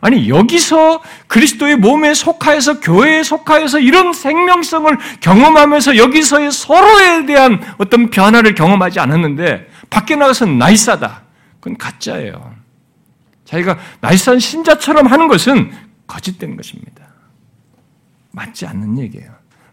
아니 여기서 그리스도의 몸에 속하여서 교회에 속하여서 이런 생명성을 경험하면서 여기서의 서로에 대한 어떤 변화를 경험하지 않았는데 밖에 나가서 나이사다. 그건 가짜예요. 자기가 나이스한 신자처럼 하는 것은 거짓된 것입니다. 맞지 않는 얘기예요.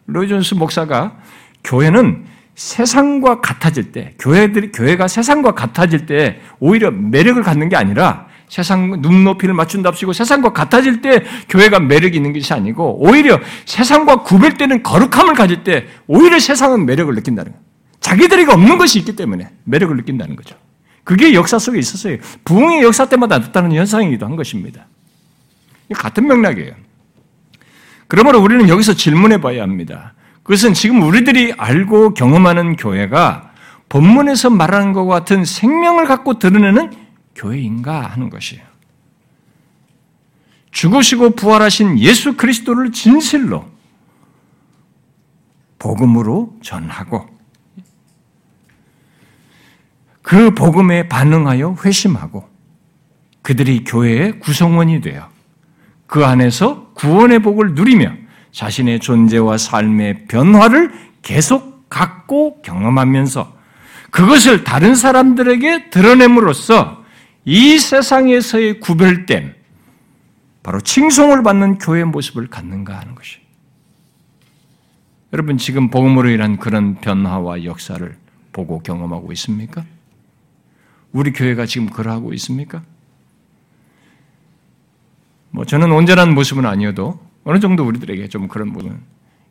로이존스 목사가 교회는 세상과 같아질 때, 교회들이, 교회가 세상과 같아질 때 오히려 매력을 갖는 게 아니라 세상 눈높이를 맞춘답시고 세상과 같아질 때 교회가 매력이 있는 것이 아니고 오히려 세상과 구별되는 거룩함을 가질 때 오히려 세상은 매력을 느낀다는 거예요. 자기들에게 없는 것이 있기 때문에 매력을 느낀다는 거죠. 그게 역사 속에 있었어요. 부흥의 역사 때마다 나타나는 현상이기도 한 것입니다. 같은 맥락이에요. 그러므로 우리는 여기서 질문해 봐야 합니다. 그것은 지금 우리들이 알고 경험하는 교회가 본문에서 말하는 것 같은 생명을 갖고 드러내는 교회인가 하는 것이에요. 죽으시고 부활하신 예수 그리스도를 진실로 복음으로 전하고 그 복음에 반응하여 회심하고 그들이 교회의 구성원이 되어 그 안에서 구원의 복을 누리며 자신의 존재와 삶의 변화를 계속 갖고 경험하면서 그것을 다른 사람들에게 드러냄으로써 이 세상에서의 구별됨, 바로 칭송을 받는 교회의 모습을 갖는가 하는 것이. 여러분 지금 복음으로 인한 그런 변화와 역사를 보고 경험하고 있습니까? 우리 교회가 지금 그러하고 있습니까? 뭐 저는 온전한 모습은 아니어도 어느 정도 우리들에게 좀 그런 부분은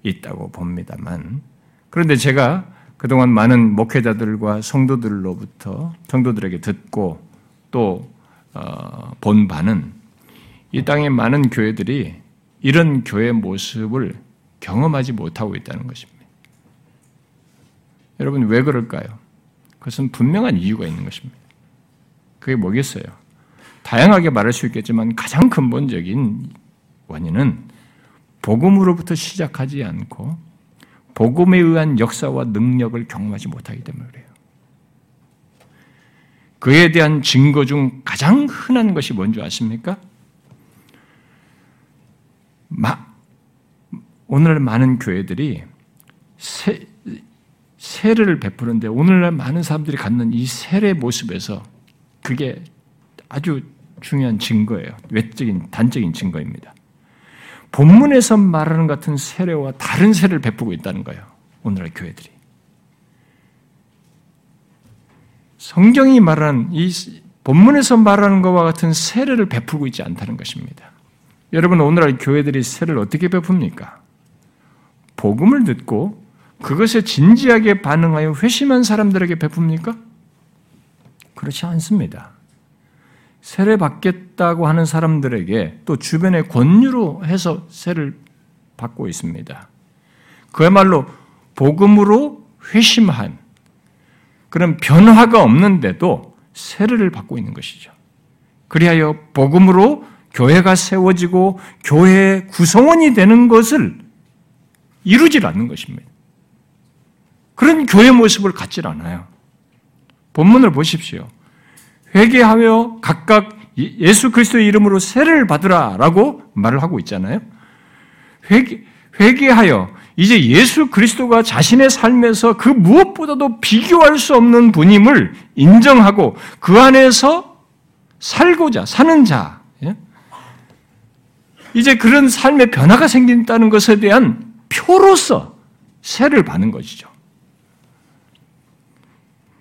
있다고 봅니다만 그런데 제가 그동안 많은 목회자들과 성도들로부터 성도들에게 듣고 또본 어, 바는 이 땅의 많은 교회들이 이런 교회 모습을 경험하지 못하고 있다는 것입니다. 여러분 왜 그럴까요? 그것은 분명한 이유가 있는 것입니다. 그게 뭐겠어요? 다양하게 말할 수 있겠지만 가장 근본적인 원인은 복음으로부터 시작하지 않고 복음에 의한 역사와 능력을 경험하지 못하기 때문에 그래요. 그에 대한 증거 중 가장 흔한 것이 뭔지 아십니까? 마, 오늘날 많은 교회들이 세, 세례를 베푸는데 오늘날 많은 사람들이 갖는 이 세례 모습에서 그게 아주 중요한 증거예요. 외적인, 단적인 증거입니다. 본문에서 말하는 같은 세례와 다른 세례를 베푸고 있다는 거예요. 오늘의 교회들이. 성경이 말하는 이 본문에서 말하는 것과 같은 세례를 베푸고 있지 않다는 것입니다. 여러분 오늘날 교회들이 세례를 어떻게 베풉니까? 복음을 듣고 그것에 진지하게 반응하여 회심한 사람들에게 베풉니까? 그렇지 않습니다. 세례 받겠다고 하는 사람들에게 또 주변의 권유로 해서 세를 받고 있습니다. 그야말로 복음으로 회심한 그런 변화가 없는데도 세례를 받고 있는 것이죠. 그리하여 복음으로 교회가 세워지고 교회의 구성원이 되는 것을 이루질 않는 것입니다. 그런 교회 모습을 갖질 않아요. 본문을 보십시오. 회개하며 각각 예수 그리스도의 이름으로 세례를 받으라라고 말을 하고 있잖아요. 회개, 회개하여 이제 예수 그리스도가 자신의 삶에서 그 무엇보다도 비교할 수 없는 분임을 인정하고 그 안에서 살고자 사는 자. 예? 이제 그런 삶의 변화가 생긴다는 것에 대한 표로서 세를 받는 것이죠.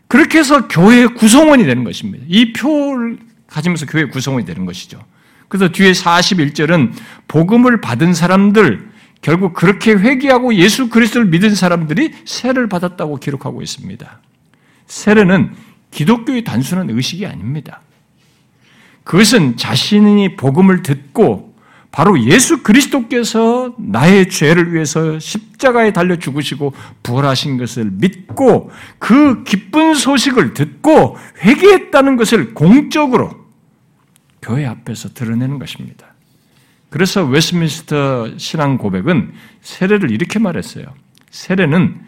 그렇게 해서 교회의 구성원이 되는 것입니다. 이 표를 가지면서 교회의 구성원이 되는 것이죠. 그래서 뒤에 41절은 복음을 받은 사람들, 결국 그렇게 회개하고 예수 그리스도를 믿은 사람들이 세를 받았다고 기록하고 있습니다. 세례는 기독교의 단순한 의식이 아닙니다. 그것은 자신이 복음을 듣고 바로 예수 그리스도께서 나의 죄를 위해서 십자가에 달려 죽으시고 부활하신 것을 믿고 그 기쁜 소식을 듣고 회개했다는 것을 공적으로 교회 앞에서 드러내는 것입니다. 그래서 웨스민스터 신앙 고백은 세례를 이렇게 말했어요. 세례는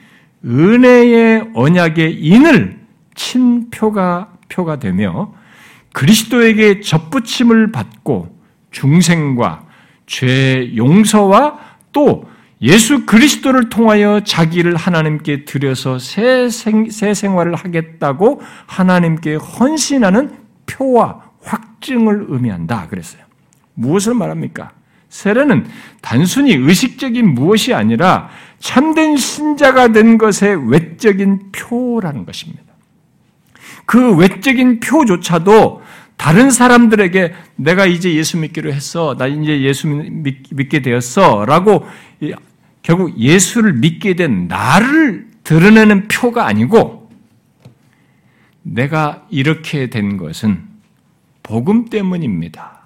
은혜의 언약의 인을 친 표가 표가 되며 그리스도에게 접붙임을 받고 중생과 죄 용서와 또 예수 그리스도를 통하여 자기를 하나님께 드려서 새, 생, 새 생활을 하겠다고 하나님께 헌신하는 표와 확증을 의미한다. 그랬어요. 무엇을 말합니까? 세례는 단순히 의식적인 무엇이 아니라 참된 신자가 된 것의 외적인 표라는 것입니다. 그 외적인 표조차도 다른 사람들에게 내가 이제 예수 믿기로 했어. 나 이제 예수 믿, 게 되었어. 라고 결국 예수를 믿게 된 나를 드러내는 표가 아니고 내가 이렇게 된 것은 복음 때문입니다.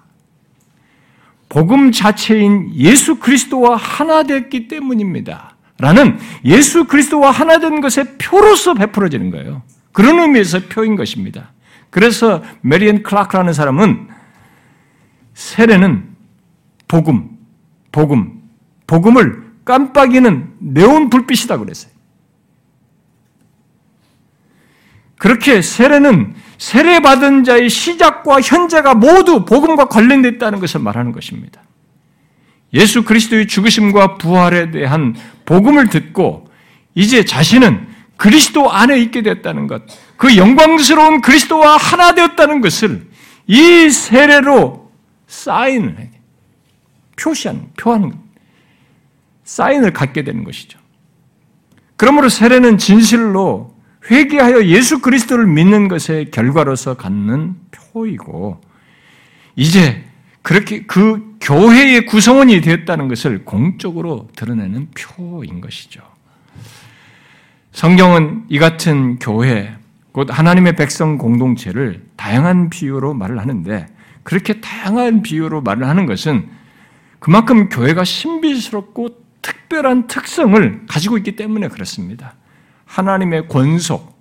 복음 자체인 예수 그리스도와 하나 됐기 때문입니다. 라는 예수 그리스도와 하나 된 것의 표로서 베풀어지는 거예요. 그런 의미에서 표인 것입니다. 그래서 메리앤 클라크라는 사람은 세례는 복음, 복음, 복음을 깜빡이는 네온 불빛이다 그랬어요. 그렇게 세례는 세례받은 자의 시작과 현재가 모두 복음과 관련되어 있다는 것을 말하는 것입니다. 예수 그리스도의 죽으심과 부활에 대한 복음을 듣고 이제 자신은 그리스도 안에 있게 되었다는 것, 그 영광스러운 그리스도와 하나 되었다는 것을 이 세례로 사인을 표시하는, 표하는 사인을 갖게 되는 것이죠. 그러므로 세례는 진실로 회개하여 예수 그리스도를 믿는 것의 결과로서 갖는 표이고, 이제 그렇게 그 교회의 구성원이 되었다는 것을 공적으로 드러내는 표인 것이죠. 성경은 이 같은 교회, 곧 하나님의 백성 공동체를 다양한 비유로 말을 하는데, 그렇게 다양한 비유로 말을 하는 것은 그만큼 교회가 신비스럽고 특별한 특성을 가지고 있기 때문에 그렇습니다. 하나님의 권속,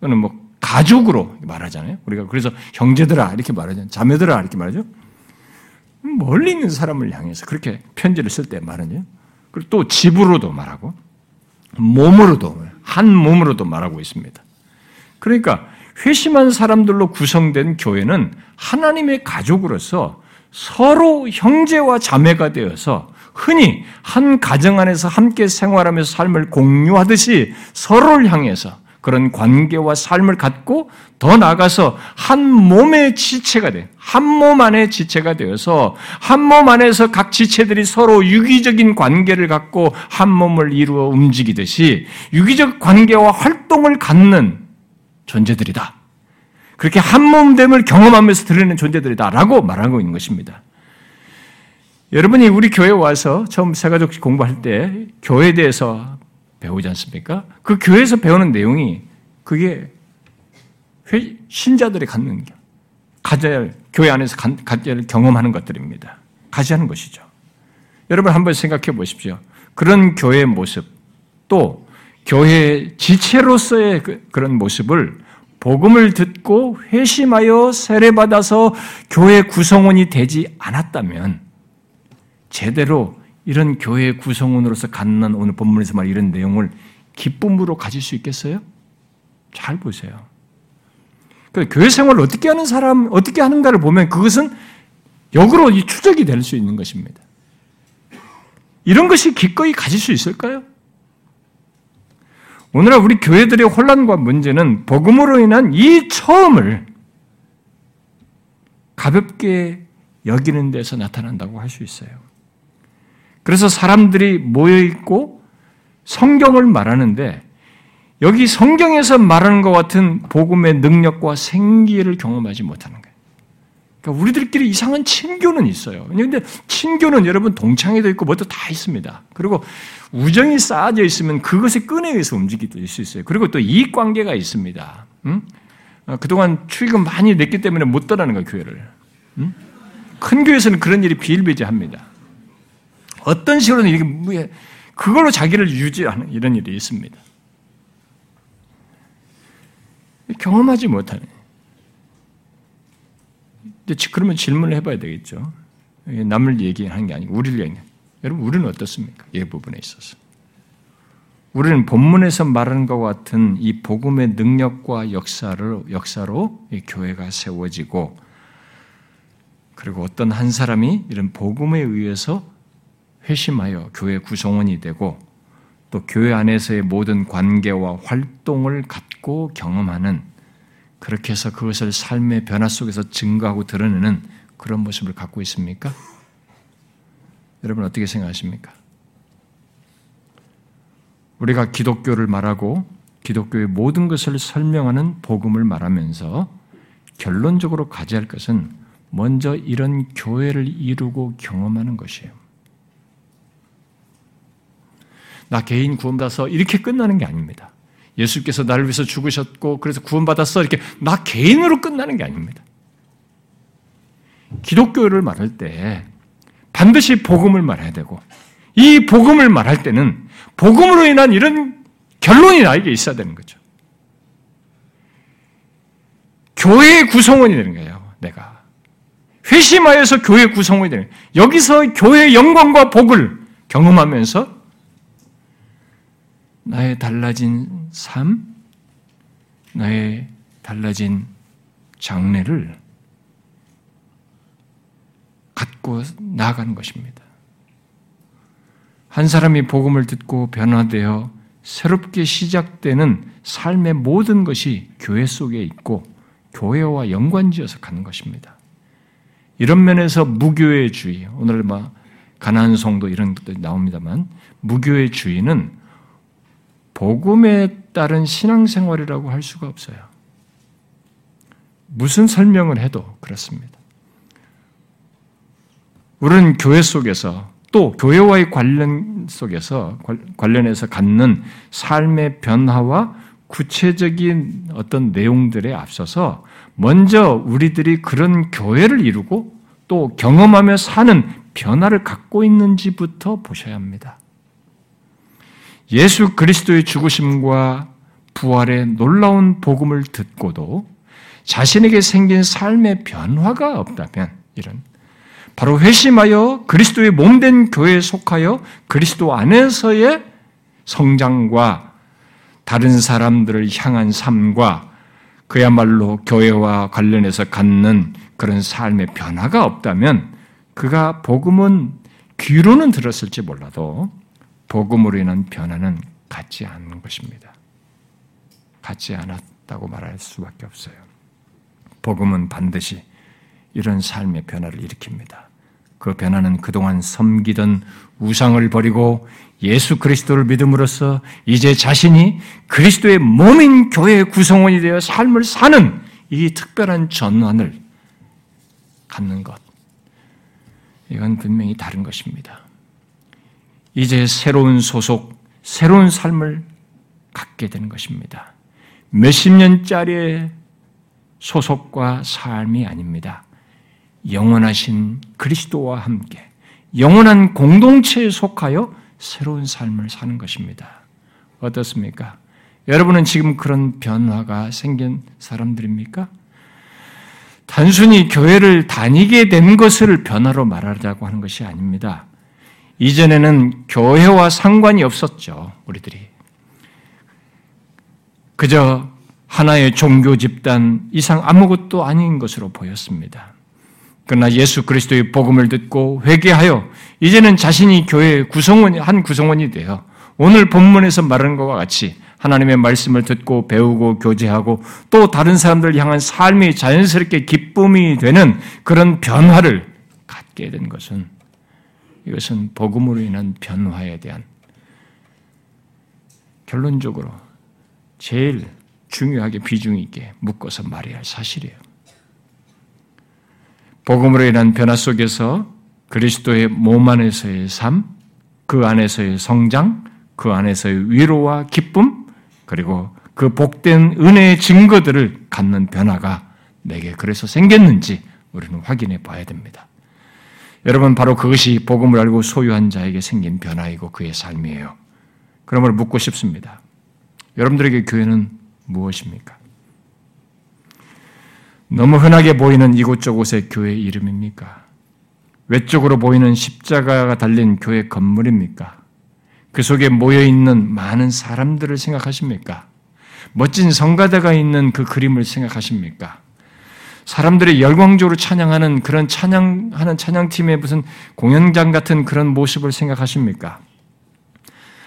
또는 뭐 가족으로 말하잖아요. 우리가 그래서 형제들아 이렇게 말하잖아요. 자매들아 이렇게 말하죠. 멀리 있는 사람을 향해서 그렇게 편지를 쓸 때 말하죠. 그리고 또 집으로도 말하고 몸으로도 한 몸으로도 말하고 있습니다. 그러니까 회심한 사람들로 구성된 교회는 하나님의 가족으로서 서로 형제와 자매가 되어서 흔히 한 가정 안에서 함께 생활하면서 삶을 공유하듯이 서로를 향해서 그런 관계와 삶을 갖고 더 나아가서 한 몸의 지체가 돼. 한 몸 안의 지체가 되어서 한 몸 안에서 각 지체들이 서로 유기적인 관계를 갖고 한 몸을 이루어 움직이듯이 유기적 관계와 활동을 갖는 존재들이다. 그렇게 한 몸됨을 경험하면서 드리는 존재들이다라고 말하고 있는 것입니다. 여러분이 우리 교회 와서 처음 세가족 공부할 때 교회에 대해서 배우지 않습니까? 그 교회에서 배우는 내용이 그게 신자들이 갖는 가져야 할 교회 안에서 가져야 할 경험하는 것들입니다. 가져야 하는 것이죠. 여러분 한번 생각해 보십시오. 그런 교회의 모습 또 교회 지체로서의 그, 그런 모습을 복음을 듣고 회심하여 세례받아서 교회 구성원이 되지 않았다면 제대로 이런 교회 구성원으로서 갖는 오늘 본문에서 말 이런 내용을 기쁨으로 가질 수 있겠어요? 잘 보세요. 그 교회 생활을 어떻게 하는 사람, 어떻게 하는가를 보면 그것은 역으로 이 추적이 될 수 있는 것입니다. 이런 것이 기꺼이 가질 수 있을까요? 오늘날 우리 교회들의 혼란과 문제는 복음으로 인한 이 처음을 가볍게 여기는 데서 나타난다고 할 수 있어요. 그래서 사람들이 모여있고 성경을 말하는데 여기 성경에서 말하는 것 같은 복음의 능력과 생기를 경험하지 못하는 거예요. 그러니까 우리들끼리 이상한 친교는 있어요. 그런데 친교는 여러분 동창회도 있고 뭐도 다 있습니다. 그리고 우정이 쌓아져 있으면 그것에 끈에 의해서 움직일 수 있어요. 그리고 또 이익 관계가 있습니다. 응? 어, 그동안 추익금 많이 냈기 때문에 못 떠나는 거예요, 교회를. 응? 큰 교회에서는 그런 일이 비일비재합니다. 어떤 식으로든 이렇게 뭐, 그걸로 자기를 유지하는 이런 일이 있습니다. 경험하지 못하네. 그러면 질문을 해봐야 되겠죠. 남을 얘기하는 게 아니고 우리를 얘기하는. 여러분, 우리는 어떻습니까? 이 부분에 있어서. 우리는 본문에서 말하는 것 같은 이 복음의 능력과 역사를, 역사로 이 교회가 세워지고, 그리고 어떤 한 사람이 이런 복음에 의해서 회심하여 교회 구성원이 되고, 또 교회 안에서의 모든 관계와 활동을 갖고 경험하는 그렇게 해서 그것을 삶의 변화 속에서 증거하고 드러내는 그런 모습을 갖고 있습니까? 여러분 어떻게 생각하십니까? 우리가 기독교를 말하고 기독교의 모든 것을 설명하는 복음을 말하면서 결론적으로 가져야 할 것은 먼저 이런 교회를 이루고 경험하는 것이에요. 나 개인 구원받아서 이렇게 끝나는 게 아닙니다. 예수께서 나를 위해서 죽으셨고 그래서 구원받았어 이렇게 나 개인으로 끝나는 게 아닙니다. 기독교를 말할 때 반드시 복음을 말해야 되고 이 복음을 말할 때는 복음으로 인한 이런 결론이 나에게 있어야 되는 거죠. 교회의 구성원이 되는 거예요. 내가 회심하여서 교회 구성원이 되는 거예요. 여기서 교회의 영광과 복을 경험하면서 나의 달라진 삶, 나의 달라진 장래를 갖고 나아가는 것입니다. 한 사람이 복음을 듣고 변화되어 새롭게 시작되는 삶의 모든 것이 교회 속에 있고 교회와 연관지어서 가는 것입니다. 이런 면에서 무교의 주의, 오늘 막 가난안 성도 이런 것도 나옵니다만 무교의 주의는 복음에 따른 신앙생활이라고 할 수가 없어요. 무슨 설명을 해도 그렇습니다. 우리는 교회 속에서 또 교회와의 관련 속에서 관련해서 갖는 삶의 변화와 구체적인 어떤 내용들에 앞서서 먼저 우리들이 그런 교회를 이루고 또 경험하며 사는 변화를 갖고 있는지부터 보셔야 합니다. 예수 그리스도의 죽으심과 부활의 놀라운 복음을 듣고도 자신에게 생긴 삶의 변화가 없다면 이런 바로 회심하여 그리스도의 몸된 교회에 속하여 그리스도 안에서의 성장과 다른 사람들을 향한 삶과 그야말로 교회와 관련해서 갖는 그런 삶의 변화가 없다면 그가 복음은 귀로는 들었을지 몰라도 복음으로 인한 변화는 갖지 않는 것입니다. 갖지 않았다고 말할 수밖에 없어요. 복음은 반드시 이런 삶의 변화를 일으킵니다. 그 변화는 그동안 섬기던 우상을 버리고 예수 그리스도를 믿음으로써 이제 자신이 그리스도의 몸인 교회의 구성원이 되어 삶을 사는 이 특별한 전환을 갖는 것. 이건 분명히 다른 것입니다. 이제 새로운 소속, 새로운 삶을 갖게 되는 것입니다. 몇십 년짜리의 소속과 삶이 아닙니다. 영원하신 그리스도와 함께 영원한 공동체에 속하여 새로운 삶을 사는 것입니다. 어떻습니까? 여러분은 지금 그런 변화가 생긴 사람들입니까? 단순히 교회를 다니게 된 것을 변화로 말하자고 하는 것이 아닙니다. 이전에는 교회와 상관이 없었죠, 우리들이. 그저 하나의 종교 집단 이상 아무것도 아닌 것으로 보였습니다. 그러나 예수 그리스도의 복음을 듣고 회개하여 이제는 자신이 교회의 구성원 한 구성원이 되어 오늘 본문에서 말하는 것과 같이 하나님의 말씀을 듣고 배우고 교제하고 또 다른 사람들 향한 삶이 자연스럽게 기쁨이 되는 그런 변화를 갖게 된 것은 이것은 복음으로 인한 변화에 대한 결론적으로 제일 중요하게 비중 있게 묶어서 말해야 할 사실이에요. 복음으로 인한 변화 속에서 그리스도의 몸 안에서의 삶, 그 안에서의 성장, 그 안에서의 위로와 기쁨, 그리고 그 복된 은혜의 증거들을 갖는 변화가 내게 그래서 생겼는지 우리는 확인해 봐야 됩니다. 여러분, 바로 그것이 복음을 알고 소유한 자에게 생긴 변화이고 그의 삶이에요. 그러므로 묻고 싶습니다. 여러분들에게 교회는 무엇입니까? 너무 흔하게 보이는 이곳저곳의 교회 이름입니까? 외쪽으로 보이는 십자가가 달린 교회 건물입니까? 그 속에 모여 있는 많은 사람들을 생각하십니까? 멋진 성가대가 있는 그 그림을 생각하십니까? 사람들이 열광적으로 찬양하는 그런 찬양하는 찬양팀의 무슨 공연장 같은 그런 모습을 생각하십니까?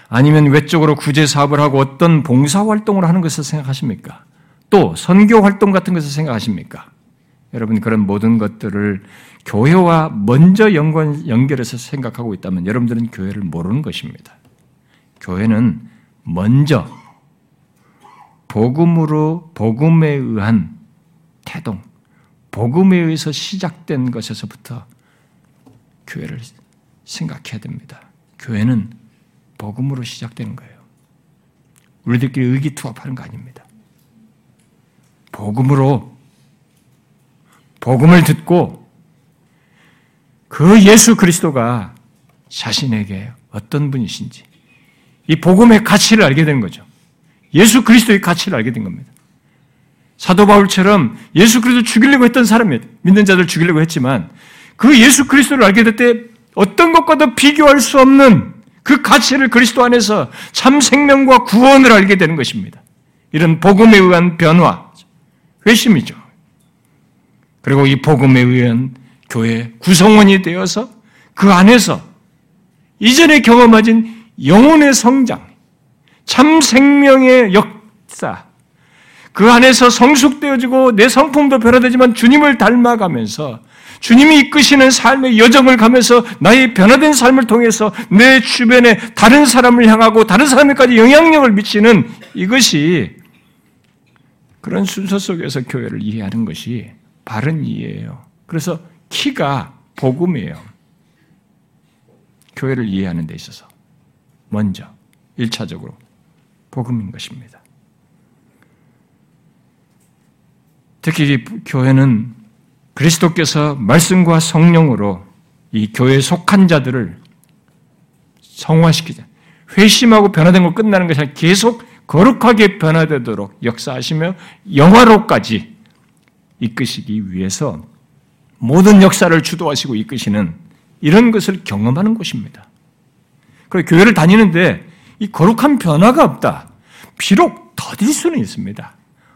아니면 외적으로 구제 사업을 하고 어떤 봉사 활동을 하는 것을 생각하십니까? 또 선교 활동 같은 것을 생각하십니까? 여러분 그런 모든 것들을 교회와 먼저 연관 연결해서 생각하고 있다면 여러분들은 교회를 모르는 것입니다. 교회는 먼저 복음으로 복음에 의한 태동, 복음에 의해서 시작된 것에서부터 교회를 생각해야 됩니다. 교회는 복음으로 시작되는 거예요. 우리들끼리 의기투합하는 거 아닙니다. 복음으로 복음을 듣고 그 예수 그리스도가 자신에게 어떤 분이신지 이 복음의 가치를 알게 되는 거죠. 예수 그리스도의 가치를 알게 된 겁니다. 사도 바울처럼 예수 그리스도 죽이려고 했던 사람이 믿는 자들 죽이려고 했지만 그 예수 그리스도를 알게 될 때 어떤 것과도 비교할 수 없는 그 가치를 그리스도 안에서 참 생명과 구원을 알게 되는 것입니다. 이런 복음에 의한 변화, 회심이죠. 그리고 이 복음에 의한 교회 구성원이 되어서 그 안에서 이전에 경험하진 영혼의 성장, 참 생명의 역사, 그 안에서 성숙되어지고 내 성품도 변화되지만 주님을 닮아가면서 주님이 이끄시는 삶의 여정을 가면서 나의 변화된 삶을 통해서 내 주변에 다른 사람을 향하고 다른 사람에까지 영향력을 미치는 이것이 그런 순서 속에서 교회를 이해하는 것이 바른 이해예요. 그래서 키가 복음이에요. 교회를 이해하는 데 있어서 먼저 1차적으로 복음인 것입니다. 특히 교회는 그리스도께서 말씀과 성령으로 이 교회에 속한 자들을 성화시키자. 회심하고 변화된 걸 끝나는 것이 아니라 계속 거룩하게 변화되도록 역사하시며 영화로까지 이끄시기 위해서 모든 역사를 주도하시고 이끄시는 이런 것을 경험하는 곳입니다. 그리고 교회를 다니는데 이 거룩한 변화가 없다. 비록 더딜 수는 있습니다.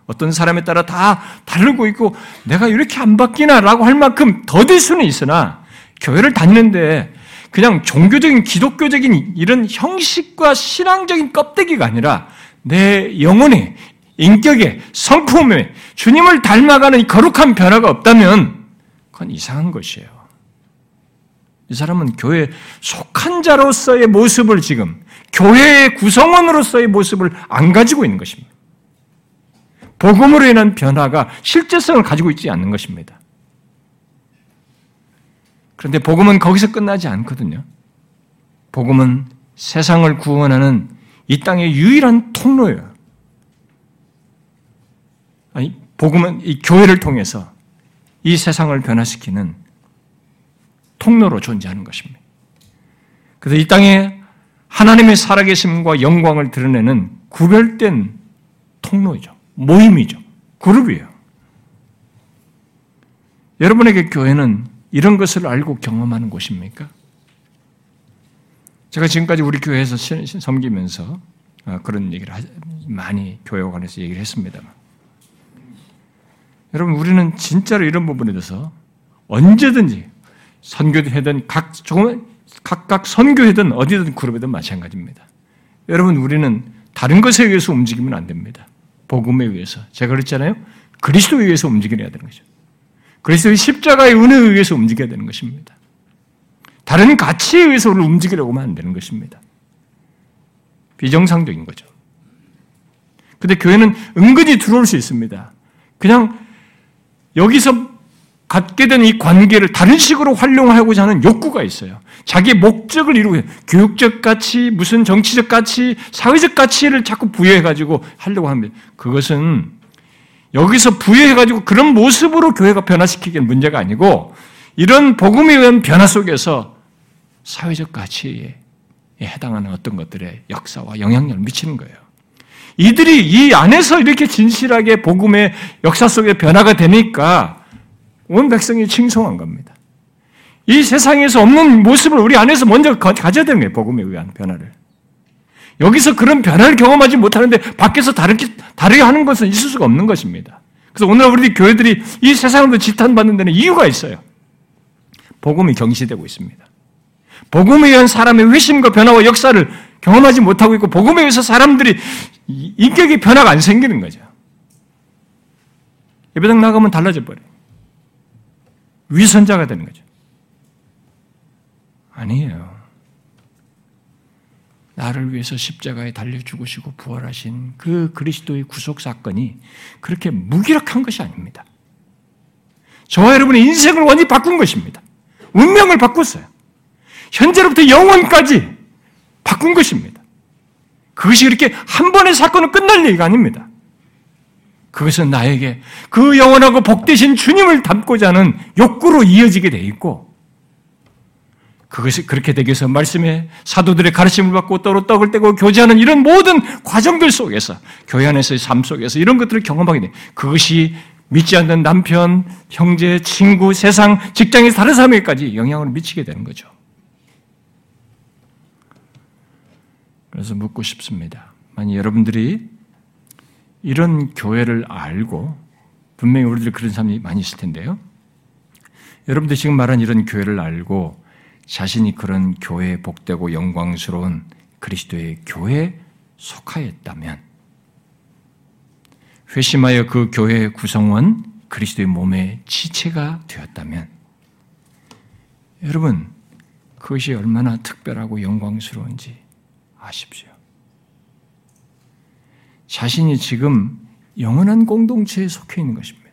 어떤 사람에 따라 다 다르고 있고 내가 이렇게 안 바뀌나라고 할 만큼 더딜 수는 있으나 교회를 다니는데 그냥 종교적인 기독교적인 이런 형식과 신앙적인 껍데기가 아니라 내 영혼에 인격에 성품에 주님을 닮아가는 거룩한 변화가 없다면 그건 이상한 것이에요. 이 사람은 교회 속한 자로서의 모습을 지금 교회의 구성원으로서의 모습을 안 가지고 있는 것입니다. 복음으로 인한 변화가 실제성을 가지고 있지 않는 것입니다. 그런데 복음은 거기서 끝나지 않거든요. 복음은 세상을 구원하는 이 땅의 유일한 통로예요. 아니, 복음은 이 교회를 통해서 이 세상을 변화시키는 통로로 존재하는 것입니다. 그래서 이 땅에 하나님의 살아계심과 영광을 드러내는 구별된 통로이죠. 모임이죠. 그룹이에요. 여러분에게 교회는 이런 것을 알고 경험하는 곳입니까? 제가 지금까지 우리 교회에서 섬기면서 아, 그런 얘기를 많이 교회와 관해서 얘기를 했습니다만. 여러분, 우리는 진짜로 이런 부분에 대해서 언제든지 선교회든 각, 각각 선교회든 어디든 그룹이든 마찬가지입니다. 여러분, 우리는 다른 것에 의해서 움직이면 안 됩니다. 복음에 의해서. 제가 그랬잖아요. 그리스도에 의해서 움직여야 되는 거죠. 그리스도의 십자가의 은혜에 의해서 움직여야 되는 것입니다. 다른 가치에 의해서 우리를 움직이려고 하면 안 되는 것입니다. 비정상적인 거죠. 근데 교회는 은근히 들어올 수 있습니다. 그냥 여기서 갖게 된 이 관계를 다른 식으로 활용하고자 하는 욕구가 있어요. 자기의 목적을 이루고 교육적 가치, 무슨 정치적 가치, 사회적 가치를 자꾸 부여해가지고 하려고 합니다. 그것은 여기서 부여해가지고 그런 모습으로 교회가 변화시키기엔 문제가 아니고 이런 복음에 의한 변화 속에서 사회적 가치에 해당하는 어떤 것들의 역사와 영향력을 미치는 거예요. 이들이 이 안에서 이렇게 진실하게 복음의 역사 속에 변화가 되니까 온 백성이 칭송한 겁니다. 이 세상에서 없는 모습을 우리 안에서 먼저 가져야 되는 거예요. 복음에 의한 변화를. 여기서 그런 변화를 경험하지 못하는데 밖에서 다르게, 다르게 하는 것은 있을 수가 없는 것입니다. 그래서 오늘 우리 교회들이 이 세상으로 지탄받는 데는 이유가 있어요. 복음이 경시되고 있습니다. 복음에 의한 사람의 회심과 변화와 역사를 경험하지 못하고 있고 복음에 의해서 사람들이 인격의 변화가 안 생기는 거죠. 예배당 나가면 달라져 버려요. 위선자가 되는 거죠. 아니에요. 나를 위해서 십자가에 달려 죽으시고 부활하신 그 그리스도의 구속 사건이 그렇게 무기력한 것이 아닙니다. 저와 여러분의 인생을 완전히 바꾼 것입니다. 운명을 바꿨어요. 현재로부터 영원까지 바꾼 것입니다. 그것이 이렇게 한 번의 사건은 끝날 얘기가 아닙니다. 그것은 나에게 그 영원하고 복되신 주님을 담고자 하는 욕구로 이어지게 돼 있고, 그것이 그렇게 되기 위해서 말씀에 사도들의 가르침을 받고 떠로 떡을 떼고 교제하는 이런 모든 과정들 속에서 교회 안에서의 삶 속에서 이런 것들을 경험하게 돼. 그것이 믿지 않는 남편, 형제, 친구, 세상, 직장에서 다른 사람에게까지 영향을 미치게 되는 거죠. 그래서 묻고 싶습니다. 만약 여러분들이 이런 교회를 알고 분명히 우리들 그런 사람이 많이 있을 텐데요. 여러분들 지금 말한 이런 교회를 알고 자신이 그런 교회에 복되고 영광스러운 그리스도의 교회에 속하였다면 회심하여 그 교회의 구성원 그리스도의 몸의 지체가 되었다면 여러분 그것이 얼마나 특별하고 영광스러운지 아십시오. 자신이 지금 영원한 공동체에 속해 있는 것입니다.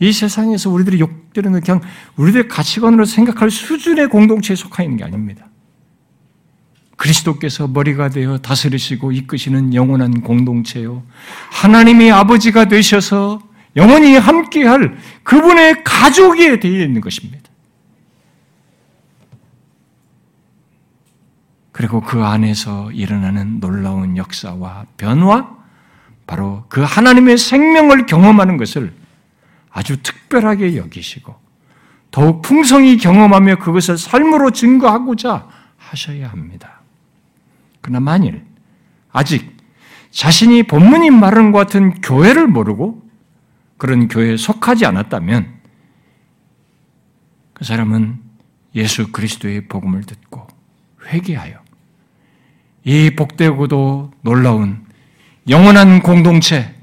이 세상에서 우리들이 욕되는 그냥 우리들의 가치관으로 생각할 수준의 공동체에 속해 있는 게 아닙니다. 그리스도께서 머리가 되어 다스리시고 이끄시는 영원한 공동체요. 하나님이 아버지가 되셔서 영원히 함께할 그분의 가족이 되어 있는 것입니다. 그리고 그 안에서 일어나는 놀라운 역사와 변화, 바로 그 하나님의 생명을 경험하는 것을 아주 특별하게 여기시고 더욱 풍성히 경험하며 그것을 삶으로 증거하고자 하셔야 합니다. 그러나 만일 아직 자신이 본문이 말하는 것 같은 교회를 모르고 그런 교회에 속하지 않았다면 그 사람은 예수 그리스도의 복음을 듣고 회개하여 이 복되고도 놀라운 영원한 공동체,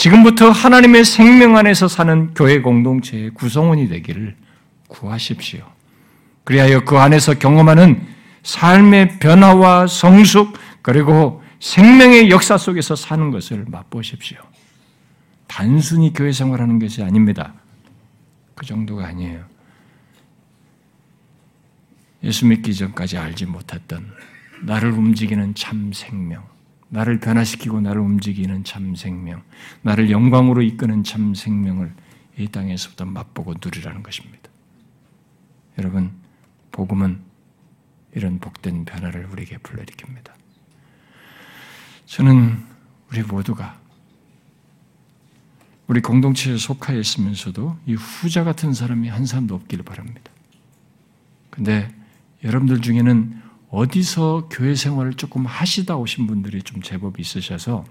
지금부터 하나님의 생명 안에서 사는 교회 공동체의 구성원이 되기를 구하십시오. 그리하여 그 안에서 경험하는 삶의 변화와 성숙, 그리고 생명의 역사 속에서 사는 것을 맛보십시오. 단순히 교회 생활하는 것이 아닙니다. 그 정도가 아니에요. 예수 믿기 전까지 알지 못했던 나를 움직이는 참 생명, 나를 변화시키고 나를 움직이는 참 생명, 나를 영광으로 이끄는 참 생명을 이 땅에서부터 맛보고 누리라는 것입니다. 여러분, 복음은 이런 복된 변화를 우리에게 불러일으킵니다. 저는 우리 모두가 우리 공동체에 속하여 있으면서도 이 후자 같은 사람이 한 사람도 없기를 바랍니다. 근데 여러분들 중에는 어디서 교회 생활을 조금 하시다 오신 분들이 좀 제법 있으셔서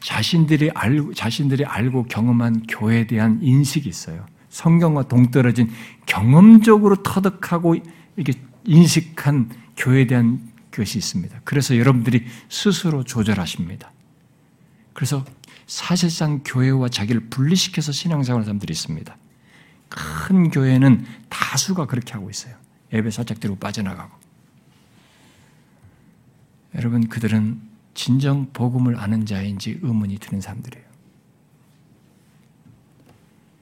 자신들이 알고, 자신들이 알고 경험한 교회에 대한 인식이 있어요. 성경과 동떨어진 경험적으로 터득하고 이렇게 인식한 교회에 대한 것이 있습니다. 그래서 여러분들이 스스로 조절하십니다. 그래서 사실상 교회와 자기를 분리시켜서 신앙생활하는 사람들이 있습니다. 큰 교회는 다수가 그렇게 하고 있어요. 예배 살짝 들고 빠져나가고. 여러분, 그들은 진정 복음을 아는 자인지 의문이 드는 사람들이에요.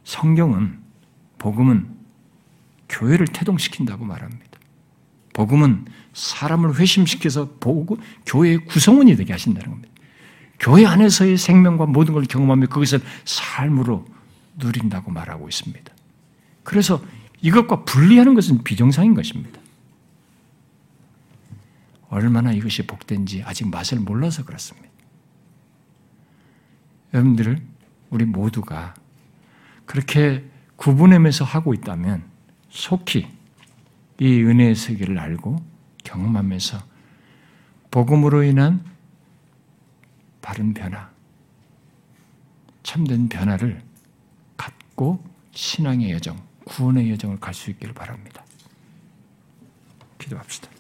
성경은, 복음은 교회를 태동시킨다고 말합니다. 복음은 사람을 회심시켜서 복음, 교회의 구성원이 되게 하신다는 겁니다. 교회 안에서의 생명과 모든 걸 경험하며 그것을 삶으로 누린다고 말하고 있습니다. 그래서 이것과 분리하는 것은 비정상인 것입니다. 얼마나 이것이 복된지 아직 맛을 몰라서 그렇습니다. 여러분들, 우리 모두가 그렇게 구분하면서 하고 있다면 속히 이 은혜의 세계를 알고 경험하면서 복음으로 인한 바른 변화, 참된 변화를 갖고 신앙의 여정, 구원의 여정을 갈 수 있기를 바랍니다. 기도합시다.